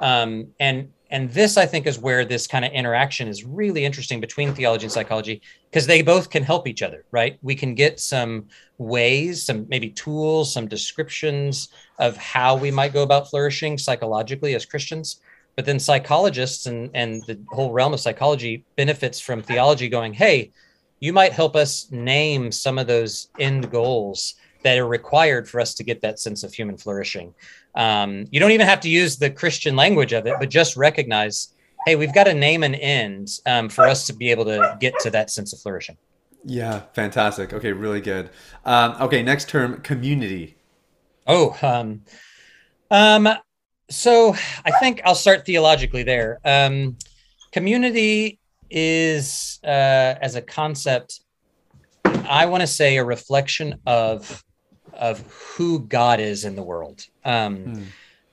Um, and and this i think is where this kind of interaction is really interesting between theology and psychology because they both can help each other right? We can get some ways some maybe tools some descriptions of how we might go about flourishing psychologically as christians. But then psychologists and and the whole realm of psychology benefits from theology going hey you might help us name some of those end goals that are required for us to get that sense of human flourishing um, you don't even have to use the Christian language of it, but just recognize, hey, we've got to name an end um, for us to be able to get to that sense of flourishing. Yeah, fantastic. Okay, really good. Um, okay, next term, community. Oh, um, um, so I think I'll start theologically there. Um, community is, uh, as a concept, I want to say a reflection of of who God is in the world. Um, hmm.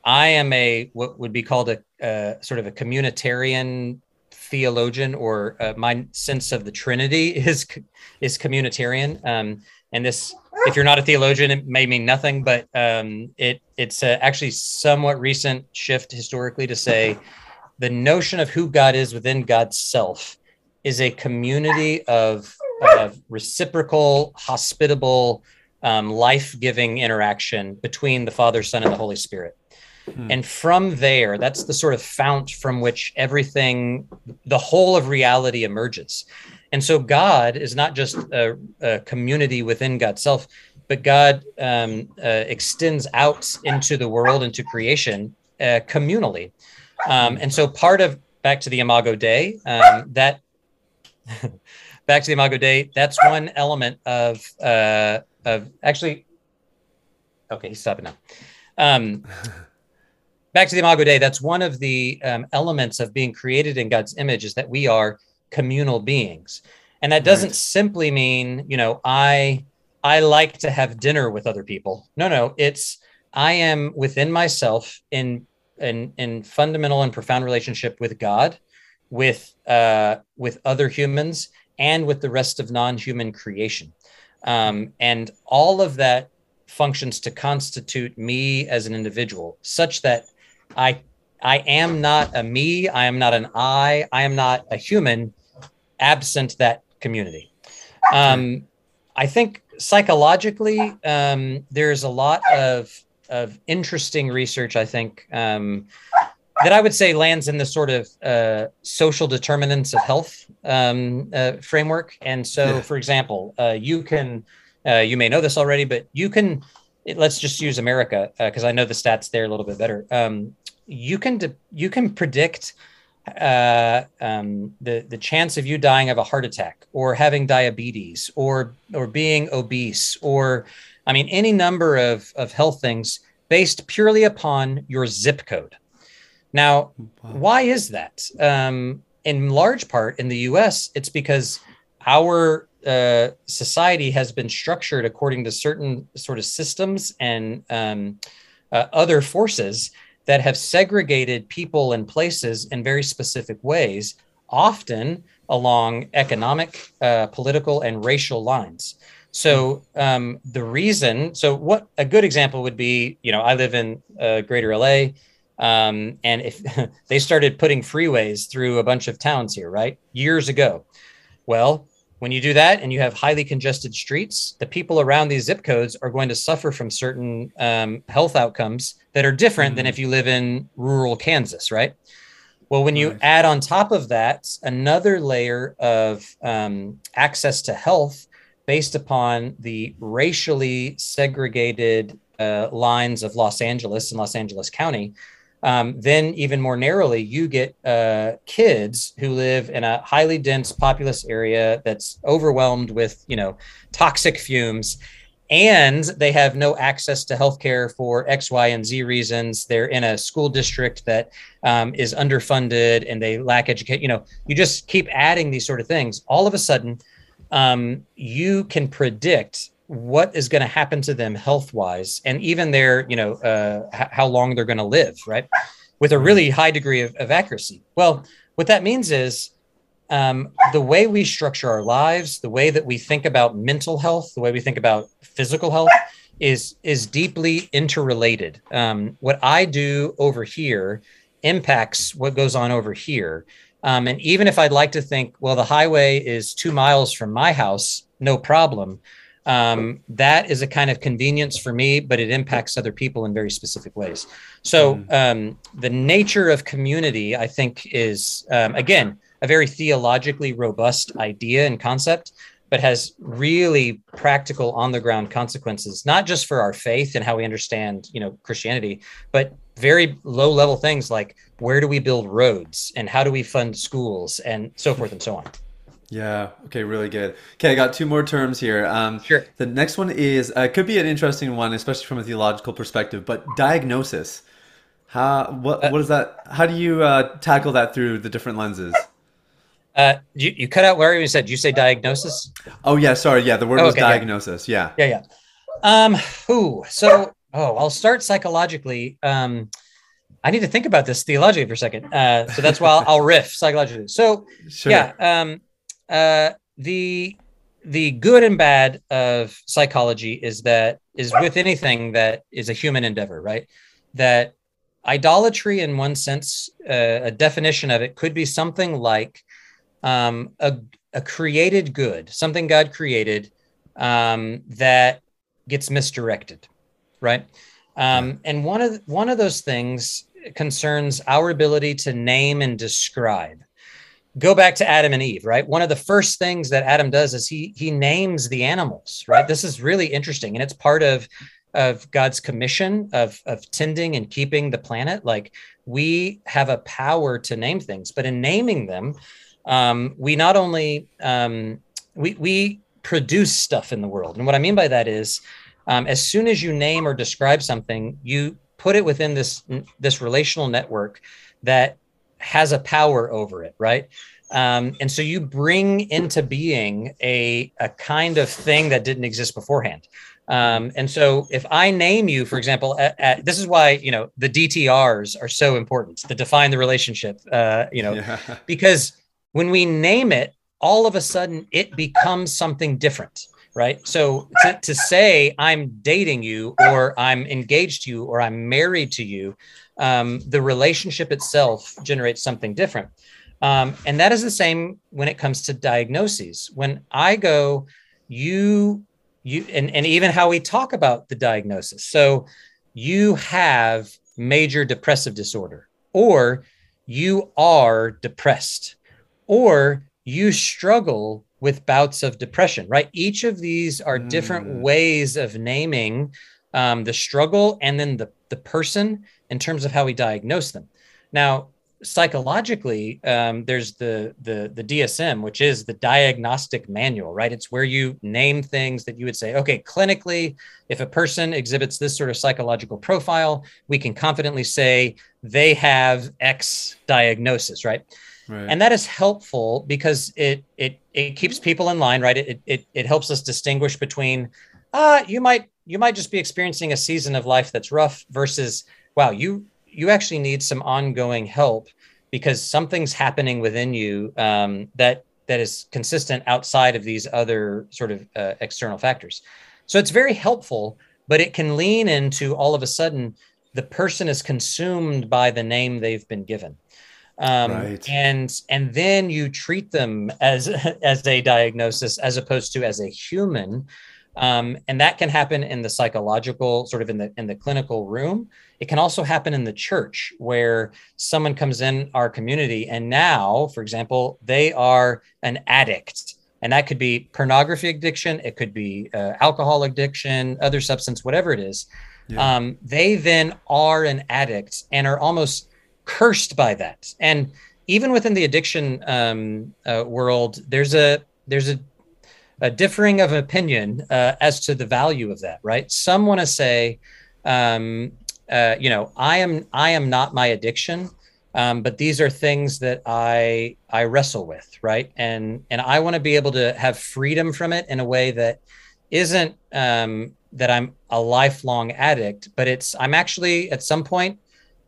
I am a what would be called a, a sort of a communitarian theologian, or uh, my sense of the Trinity (laughs) is is communitarian. Um, and this, if you're not a theologian, it may mean nothing, but um, it it's actually somewhat recent shift historically to say the notion of who God is within God's self is a community of, of reciprocal, hospitable um, life giving interaction between the Father, Son, and the Holy Spirit. Hmm. And from there, that's the sort of fount from which everything, the whole of reality emerges. And so God is not just a, a community within God's self, but God um, uh, extends out into the world, into creation uh, communally. Um, and so part of back to the Imago Dei, um, that (laughs) back to the Imago Dei, that's one element of uh, of actually okay he's stopping now. Um, (laughs) back to the imago dei that's one of the um, elements of being created in god's image is that we are communal beings. And that doesn't right. simply mean you know i i like to have dinner with other people. No no it's i am within myself in in in fundamental and profound relationship with god with uh with other humans and with the rest of non-human creation um, and all of that functions to constitute me as an individual, such that I I am not a me, I am not an I, I am not a human absent that community. Um, I think psychologically, um, there's a lot of of interesting research. I think um, that I would say lands in the sort of uh, social determinants of health um, uh, framework. And so, yeah. for example, uh, you can, uh, you may know this already, but you can, let's just use America because uh, I know the stats there a little bit better. Um, you can de- you can predict uh, um, the the chance of you dying of a heart attack or having diabetes or or being obese or I mean any number of of health things based purely upon your zip code. Now, wow. why is that? Um, in large part in the US, it's because our uh, society has been structured according to certain sort of systems and um, uh, other forces that have segregated people and places in very specific ways, often along economic, uh, political, and racial lines. So um, the reason, so what a good example would be, you know, I live in uh, Greater LA. Um, and if (laughs) they started putting freeways through a bunch of towns here, right, years ago. Well, when you do that and you have highly congested streets, the people around these zip codes are going to suffer from certain um, health outcomes that are different mm-hmm. than if you live in rural Kansas, right? Well, when you nice. add on top of that another layer of um, access to health based upon the racially segregated uh, lines of Los Angeles and Los Angeles County, Um, then, even more narrowly, you get uh, kids who live in a highly dense, populous area that's overwhelmed with, you know, toxic fumes, and they have no access to healthcare for X, Y, and Z reasons. They're in a school district that um, is underfunded, and they lack education. You know, you just keep adding these sort of things. All of a sudden, um, you can predict what is going to happen to them health wise and even their you know uh, h- how long they're going to live right? With a really high degree of, of accuracy. Well what that means is um, the way we structure our lives the way that we think about mental health the way we think about physical health is is deeply interrelated. Um, what i do over here impacts what goes on over here. Um, and even if i'd like to think well the highway is two miles from my house no problem um, that is a kind of convenience for me, but it impacts other people in very specific ways. So mm. um, the nature of community, I think, is um, again a very theologically robust idea and concept, but has really practical on the ground consequences, not just for our faith and how we understand, you know, Christianity, but very low level things like where do we build roads and how do we fund schools and so forth and so on. Yeah. Okay. Really good. Okay, I got two more terms here. Um, sure. The next one is uh, could be an interesting one, especially from a theological perspective. But diagnosis. How what uh, what is that? How do you uh, tackle that through the different lenses? Uh, you, you cut out where you said you say diagnosis. Oh yeah, sorry. Yeah, the word oh, was diagnosis. Yeah. Yeah, yeah. Um. Who? So. Oh, I'll start psychologically. Um. I need to think about this theologically for a second. Uh, so that's why I'll, I'll riff psychologically. So (laughs) sure. yeah. Um uh, the the good and bad of psychology is that is with anything that is a human endeavor, right? That idolatry, in one sense, uh, a definition of it could be something like um, a, a created good, something God created um, that gets misdirected, right? Um, and one of one of those things concerns our ability to name and describe go back to Adam and Eve, right? One of the first things that Adam does is he he names the animals, right? This is really interesting, and it's part of of God's commission of of tending and keeping the planet. Like we have a power to name things, but in naming them, um, we not only um, we we produce stuff in the world, and what I mean by that is, um, as soon as you name or describe something, you put it within this this relational network that has a power over it, right? Um, and so you bring into being a, a kind of thing that didn't exist beforehand. Um, and so if I name you, for example, at, at, this is why, you know, the DTRs are so important to define the relationship, uh, you know, yeah. (laughs) because when we name it, all of a sudden it becomes something different right? So to, to say I'm dating you or I'm engaged to you or I'm married to you, um, the relationship itself generates something different. Um, and that is the same when it comes to diagnoses. When I go, you, you, and, and even how we talk about the diagnosis. So you have major depressive disorder, or you are depressed, or you struggle with bouts of depression, right? Each of these are different mm. ways of naming um, the struggle and then the, the person in terms of how we diagnose them. Now, psychologically, um, there's the, the the DSM, which is the diagnostic manual, right? It's where you name things that you would say, okay, clinically, if a person exhibits this sort of psychological profile, we can confidently say they have X diagnosis, right? Right. And that is helpful because it it it keeps people in line, right? It it it helps us distinguish between uh you might you might just be experiencing a season of life that's rough versus wow, you you actually need some ongoing help because something's happening within you um, that that is consistent outside of these other sort of uh, external factors. So it's very helpful, but it can lean into all of a sudden the person is consumed by the name they've been given um, right. and and then you treat them as (laughs) as a diagnosis as opposed to as a human um, and that can happen in the psychological sort of in the in the clinical room it can also happen in the church where someone comes in our community and now for example they are an addict and that could be pornography addiction it could be uh, alcohol addiction other substance whatever it is yeah. um, they then are an addict and are almost cursed by that. And even within the addiction um, uh, world, there's a there's a, a differing of opinion uh, as to the value of that. Right? Some want to say, um, uh, you know, I am I am not my addiction. Um, but these are things that I I wrestle with, right? And and I want to be able to have freedom from it in a way that isn't um, that I'm a lifelong addict, but it's I'm actually at some point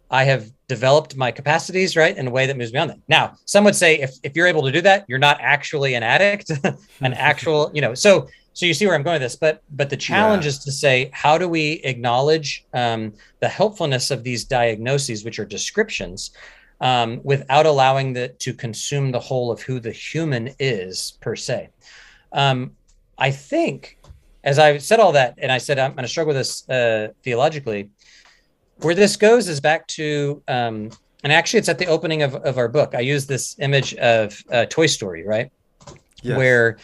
I have developed my capacities right in a way that moves beyond that. Now, some would say if if you're able to do that, you're not actually an addict, (laughs) an actual, you know. So so you see where I'm going with this, but but the challenge yeah. is to say how do we acknowledge um, the helpfulness of these diagnoses, which are descriptions, um, without allowing the to consume the whole of who the human is per se. Um, I think as I said all that, and I said I'm going to struggle with this uh, theologically. Where this goes is back to, um, and actually, it's at the opening of, of our book. I use this image of uh, Toy Story, right? Yes. Where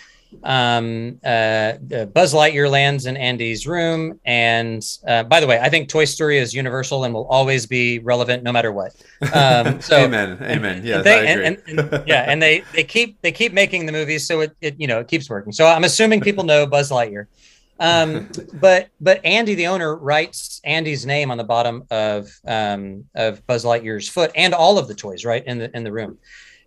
um, uh, uh, Buzz Lightyear lands in Andy's room. And uh, by the way, I think Toy Story is universal and will always be relevant no matter what. Um, (laughs) so amen, amen. Yeah, and, and, and, yeah, and they they keep they keep making the movies, so it, it you know it keeps working. So I'm assuming people know Buzz Lightyear. Um, (laughs) but but Andy, the owner, writes Andy's name on the bottom of um, of Buzz Lightyear's foot and all of the toys, right in the in the room.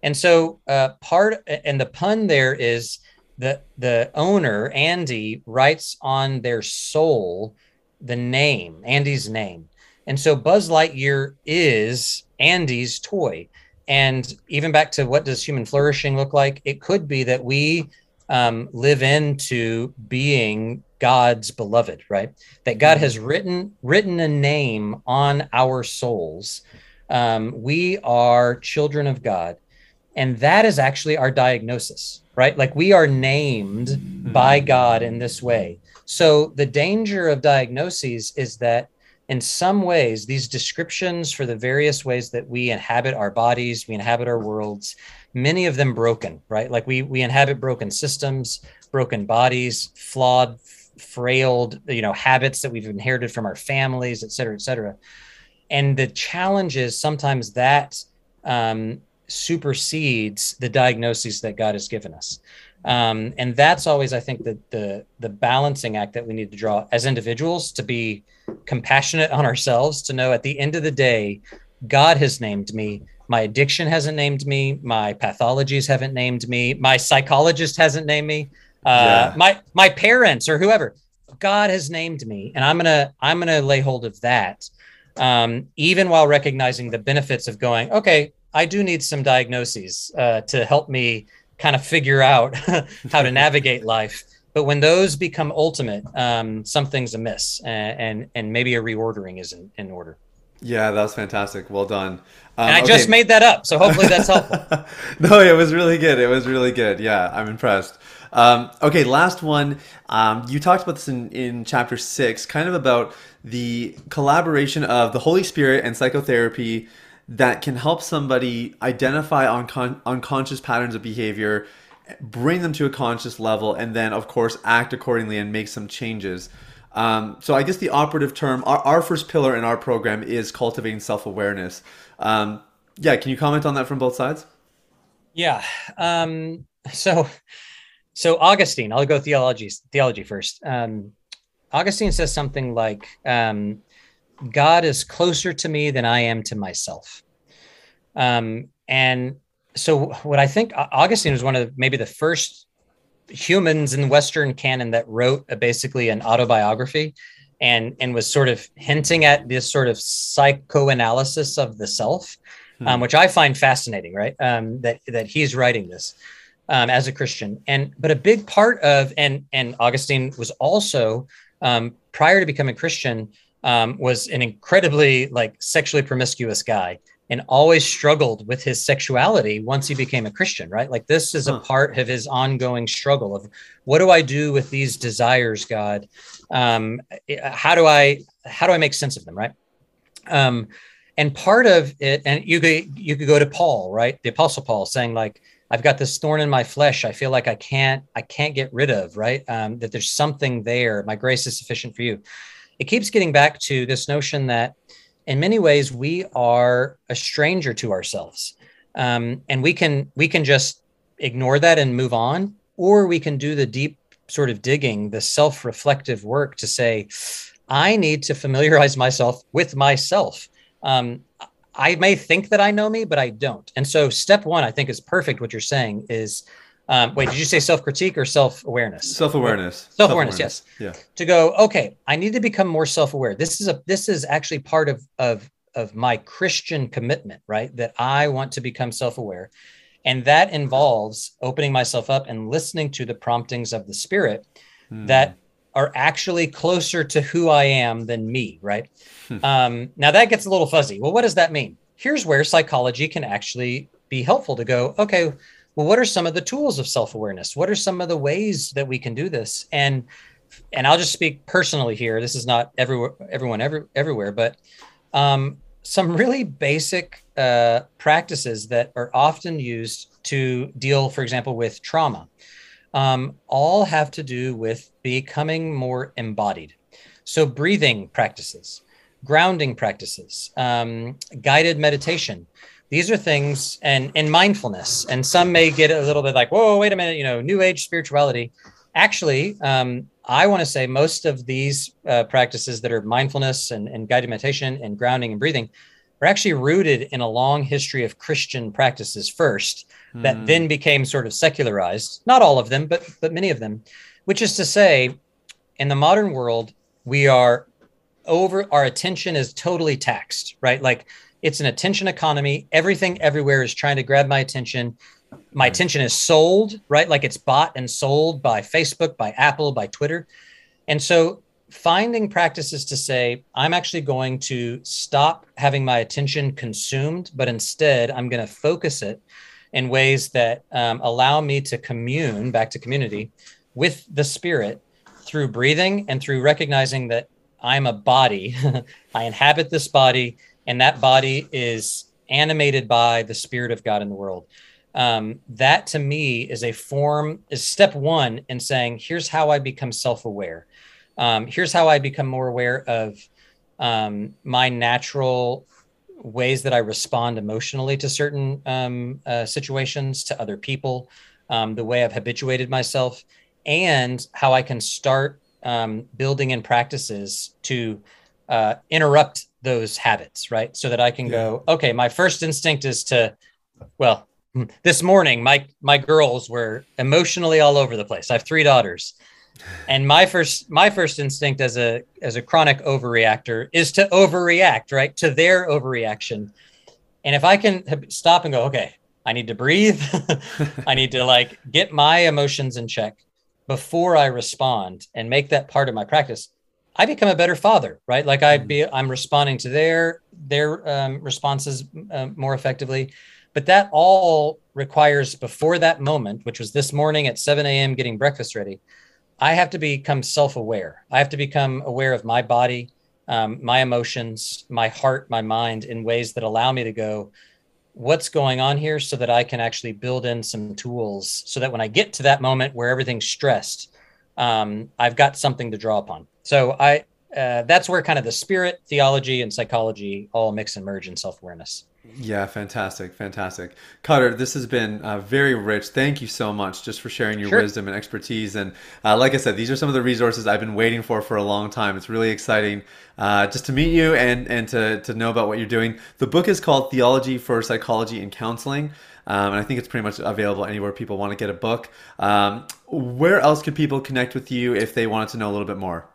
And so uh, part and the pun there is the the owner Andy writes on their soul the name Andy's name, and so Buzz Lightyear is Andy's toy. And even back to what does human flourishing look like? It could be that we um, live into being God's beloved, right? That God has written written a name on our souls. Um, we are children of God, and that is actually our diagnosis, right? Like we are named mm-hmm. by God in this way. So the danger of diagnoses is that in some ways, these descriptions for the various ways that we inhabit our bodies, we inhabit our worlds, many of them broken, right? Like we we inhabit broken systems, broken bodies, flawed frailed you know habits that we've inherited from our families et cetera et cetera and the challenge is sometimes that um, supersedes the diagnoses that god has given us um, and that's always i think the, the the balancing act that we need to draw as individuals to be compassionate on ourselves to know at the end of the day god has named me my addiction hasn't named me. My pathologies haven't named me. My psychologist hasn't named me. Uh, yeah. my my parents or whoever. God has named me and i'm gonna i'm gonna lay hold of that um, even while recognizing the benefits of going okay i do need some diagnoses uh, to help me kind of figure out (laughs) how to (laughs) navigate life. But when those become ultimate um, something's amiss and, and, and maybe a reordering is in, in order yeah that was fantastic well done um, and I okay. just made that up, so hopefully that's (laughs) helpful. no, it was really good. It was really good. Yeah, I'm impressed. Um, okay, last one. Um, you talked about this in, in chapter six, kind of about the collaboration of the Holy Spirit and psychotherapy that can help somebody identify uncon- unconscious patterns of behavior, bring them to a conscious level, and then, of course, act accordingly and make some changes. Um, so, I guess the operative term, our, our first pillar in our program is cultivating self awareness. Um, yeah, can you comment on that from both sides? Yeah. Um, so, so Augustine, I'll go theology theology first. Um, Augustine says something like, um, "God is closer to me than I am to myself," um, and so what I think Augustine was one of the, maybe the first humans in Western canon that wrote a, basically an autobiography and and was sort of hinting at this sort of psychoanalysis of the self, hmm. um, which I find fascinating. Right, um, that that he's writing this um, as a Christian. And but a big part of and and Augustine was also um, prior to becoming Christian um, was an incredibly like sexually promiscuous guy and always struggled with his sexuality once he became a Christian. Right, like this is a part of his ongoing struggle of what do I do with these desires, God? Um, how do I how do I make sense of them? Right. Um, and part of it, and you could you could go to Paul, right? The Apostle Paul saying like, I've got this thorn in my flesh. I feel like I can't, I can't get rid of, right? Um, that there's something there. My grace is sufficient for you. it keeps getting back to this notion that in many ways we are a stranger to ourselves. Um, and we can we can just ignore that and move on or we can do the deep sort of digging the self-reflective work to say i need to familiarize myself with myself. Um, i may think that i know me but i don't. And so step one i think is perfect what you're saying is um, wait, did you say self critique or self awareness? Self awareness. Self awareness. Yes. Yeah. To go, okay, I need to become more self aware. This is a this is actually part of of of my Christian commitment, right? That I want to become self aware, and that involves opening myself up and listening to the promptings of the Spirit hmm. that are actually closer to who I am than me, right? Hmm. Um, now that gets a little fuzzy. Well, what does that mean? Here's where psychology can actually be helpful to go, okay, well what are some of the tools of self-awareness? What are some of the ways that we can do this? And and i'll just speak personally here. This is not everywhere everyone every, everywhere but um, some really basic uh, practices that are often used to deal for example with trauma um, all have to do with becoming more embodied. So breathing practices grounding practices um, guided meditation these are things and and mindfulness. And some may get a little bit like whoa wait a minute you know new age spirituality. Actually um, i want to say most of these uh, practices that are mindfulness and, and guided meditation and grounding and breathing are actually rooted in a long history of christian practices first that mm. then became sort of secularized. Not all of them but but many of them which is to say in the modern world we are over our attention is totally taxed right? Like it's an attention economy. Everything everywhere is trying to grab my attention. My attention is sold, right? Like it's bought and sold by Facebook, by Apple, by Twitter. And so finding practices to say, I'm actually going to stop having my attention consumed, but instead I'm going to focus it in ways that um, allow me to commune back to community with the spirit through breathing and through recognizing that I'm a body. (laughs) I inhabit this body and that body is animated by the spirit of God in the world. Um, that to me is a form, is step one in saying, here's how I become self aware. Um, here's how I become more aware of um, my natural ways that I respond emotionally to certain um, uh, situations, to other people, um, the way I've habituated myself, and how I can start um, building in practices to uh, interrupt those habits, right? So that I can yeah. go, okay, my first instinct is to, well, hmm, this morning my my girls were emotionally all over the place. I have three daughters. And my first my first instinct as a as a chronic overreactor is to overreact, right? To their overreaction. And if I can stop and go, okay, I need to breathe. (laughs) I need to like get my emotions in check before I respond and make that part of my practice. I become a better father, right? Like I be, I'm responding to their their um, responses uh, more effectively. But that all requires before that moment, which was this morning at 7 a.m. getting breakfast ready. I have to become self-aware. I have to become aware of my body, um, my emotions, my heart, my mind in ways that allow me to go, what's going on here, so that I can actually build in some tools, so that when I get to that moment where everything's stressed, um, I've got something to draw upon. So I uh, that's where kind of the spirit, theology, and psychology all mix and merge in self awareness. Yeah, fantastic, fantastic, Kutter. This has been uh, very rich. Thank you so much just for sharing your sure. wisdom and expertise. And uh, like I said, these are some of the resources I've been waiting for for a long time. It's really exciting uh, just to meet you and and to to know about what you're doing. The book is called Theology for Psychology and Counseling. Um, and I think it's pretty much available anywhere people want to get a book. Um, where else could people connect with you if they wanted to know a little bit more?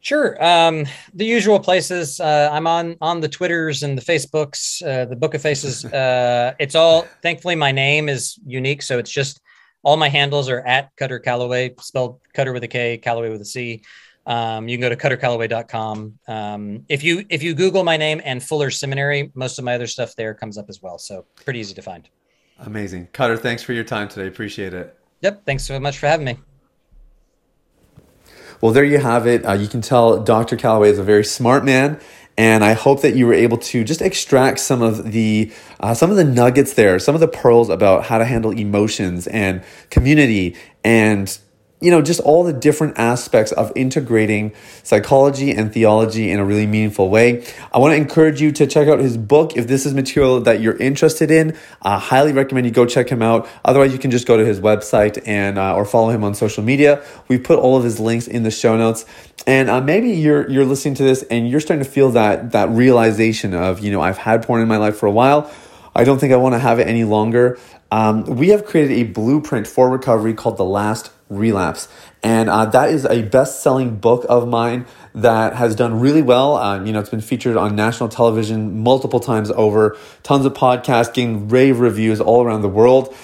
Sure. Um, the usual places. Uh, I'm on on the Twitters and the Facebooks, uh, the Book of Faces. (laughs) Uh, it's all. Thankfully, my name is unique, so it's just all my handles are at Kutter Callaway, spelled Kutter with a K, Callaway with a C. Um, you can go to kuttercallaway.com. Um, if you if you Google my name and Fuller Seminary, most of my other stuff there comes up as well. So pretty easy to find. Amazing, Kutter. Thanks for your time today. Appreciate it. Yep. Thanks so much for having me. Well, there you have it. Uh, you can tell Dr. Callaway is a very smart man, and I hope that you were able to just extract some of the uh, some of the nuggets there, some of the pearls about how to handle emotions and community and you know, just all the different aspects of integrating psychology and theology in a really meaningful way. I want to encourage you to check out his book. If this is material that you're interested in, I highly recommend you go check him out. Otherwise, you can just go to his website and uh, or follow him on social media. We put all of his links in the show notes. And uh, maybe you're you're listening to this and you're starting to feel that that realization of you know I've had porn in my life for a while. I don't think I want to have it any longer. Um, we have created a blueprint for recovery called The Last Relapse. And uh, that is a best selling book of mine that has done really well. Um, you know, it's been featured on national television multiple times over, tons of podcasts, getting rave reviews all around the world.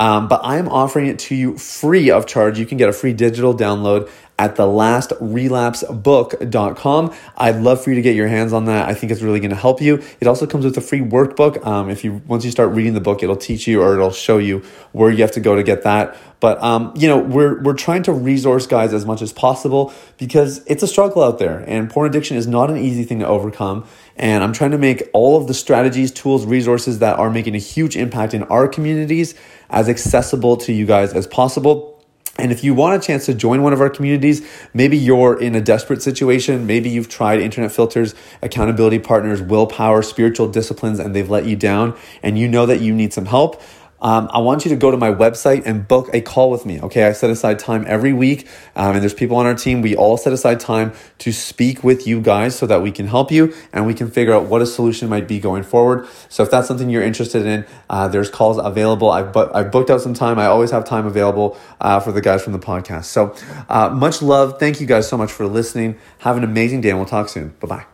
Um, but I am offering it to you free of charge. You can get a free digital download at thelast.relapsebook.com. I'd love for you to get your hands on that. I think it's really going to help you. It also comes with a free workbook. Um, if you once you start reading the book, it'll teach you or it'll show you where you have to go to get that. But um, you know, we're we're trying to resource guys as much as possible because it's a struggle out there, and porn addiction is not an easy thing to overcome. And I'm trying to make all of the strategies, tools, resources that are making a huge impact in our communities as accessible to you guys as possible. And if you want a chance to join one of our communities, maybe you're in a desperate situation, maybe you've tried internet filters, accountability partners, willpower, spiritual disciplines, and they've let you down, and you know that you need some help um, I want you to go to my website and book a call with me. Okay, I set aside time every week, um, and there's people on our team. We all set aside time to speak with you guys so that we can help you and we can figure out what a solution might be going forward. So if that's something you're interested in, uh, there's calls available. I've, bu- I've booked out some time. I always have time available uh, for the guys from the podcast. So uh, much love. Thank you guys so much for listening. Have an amazing day, and we'll talk soon. Bye bye.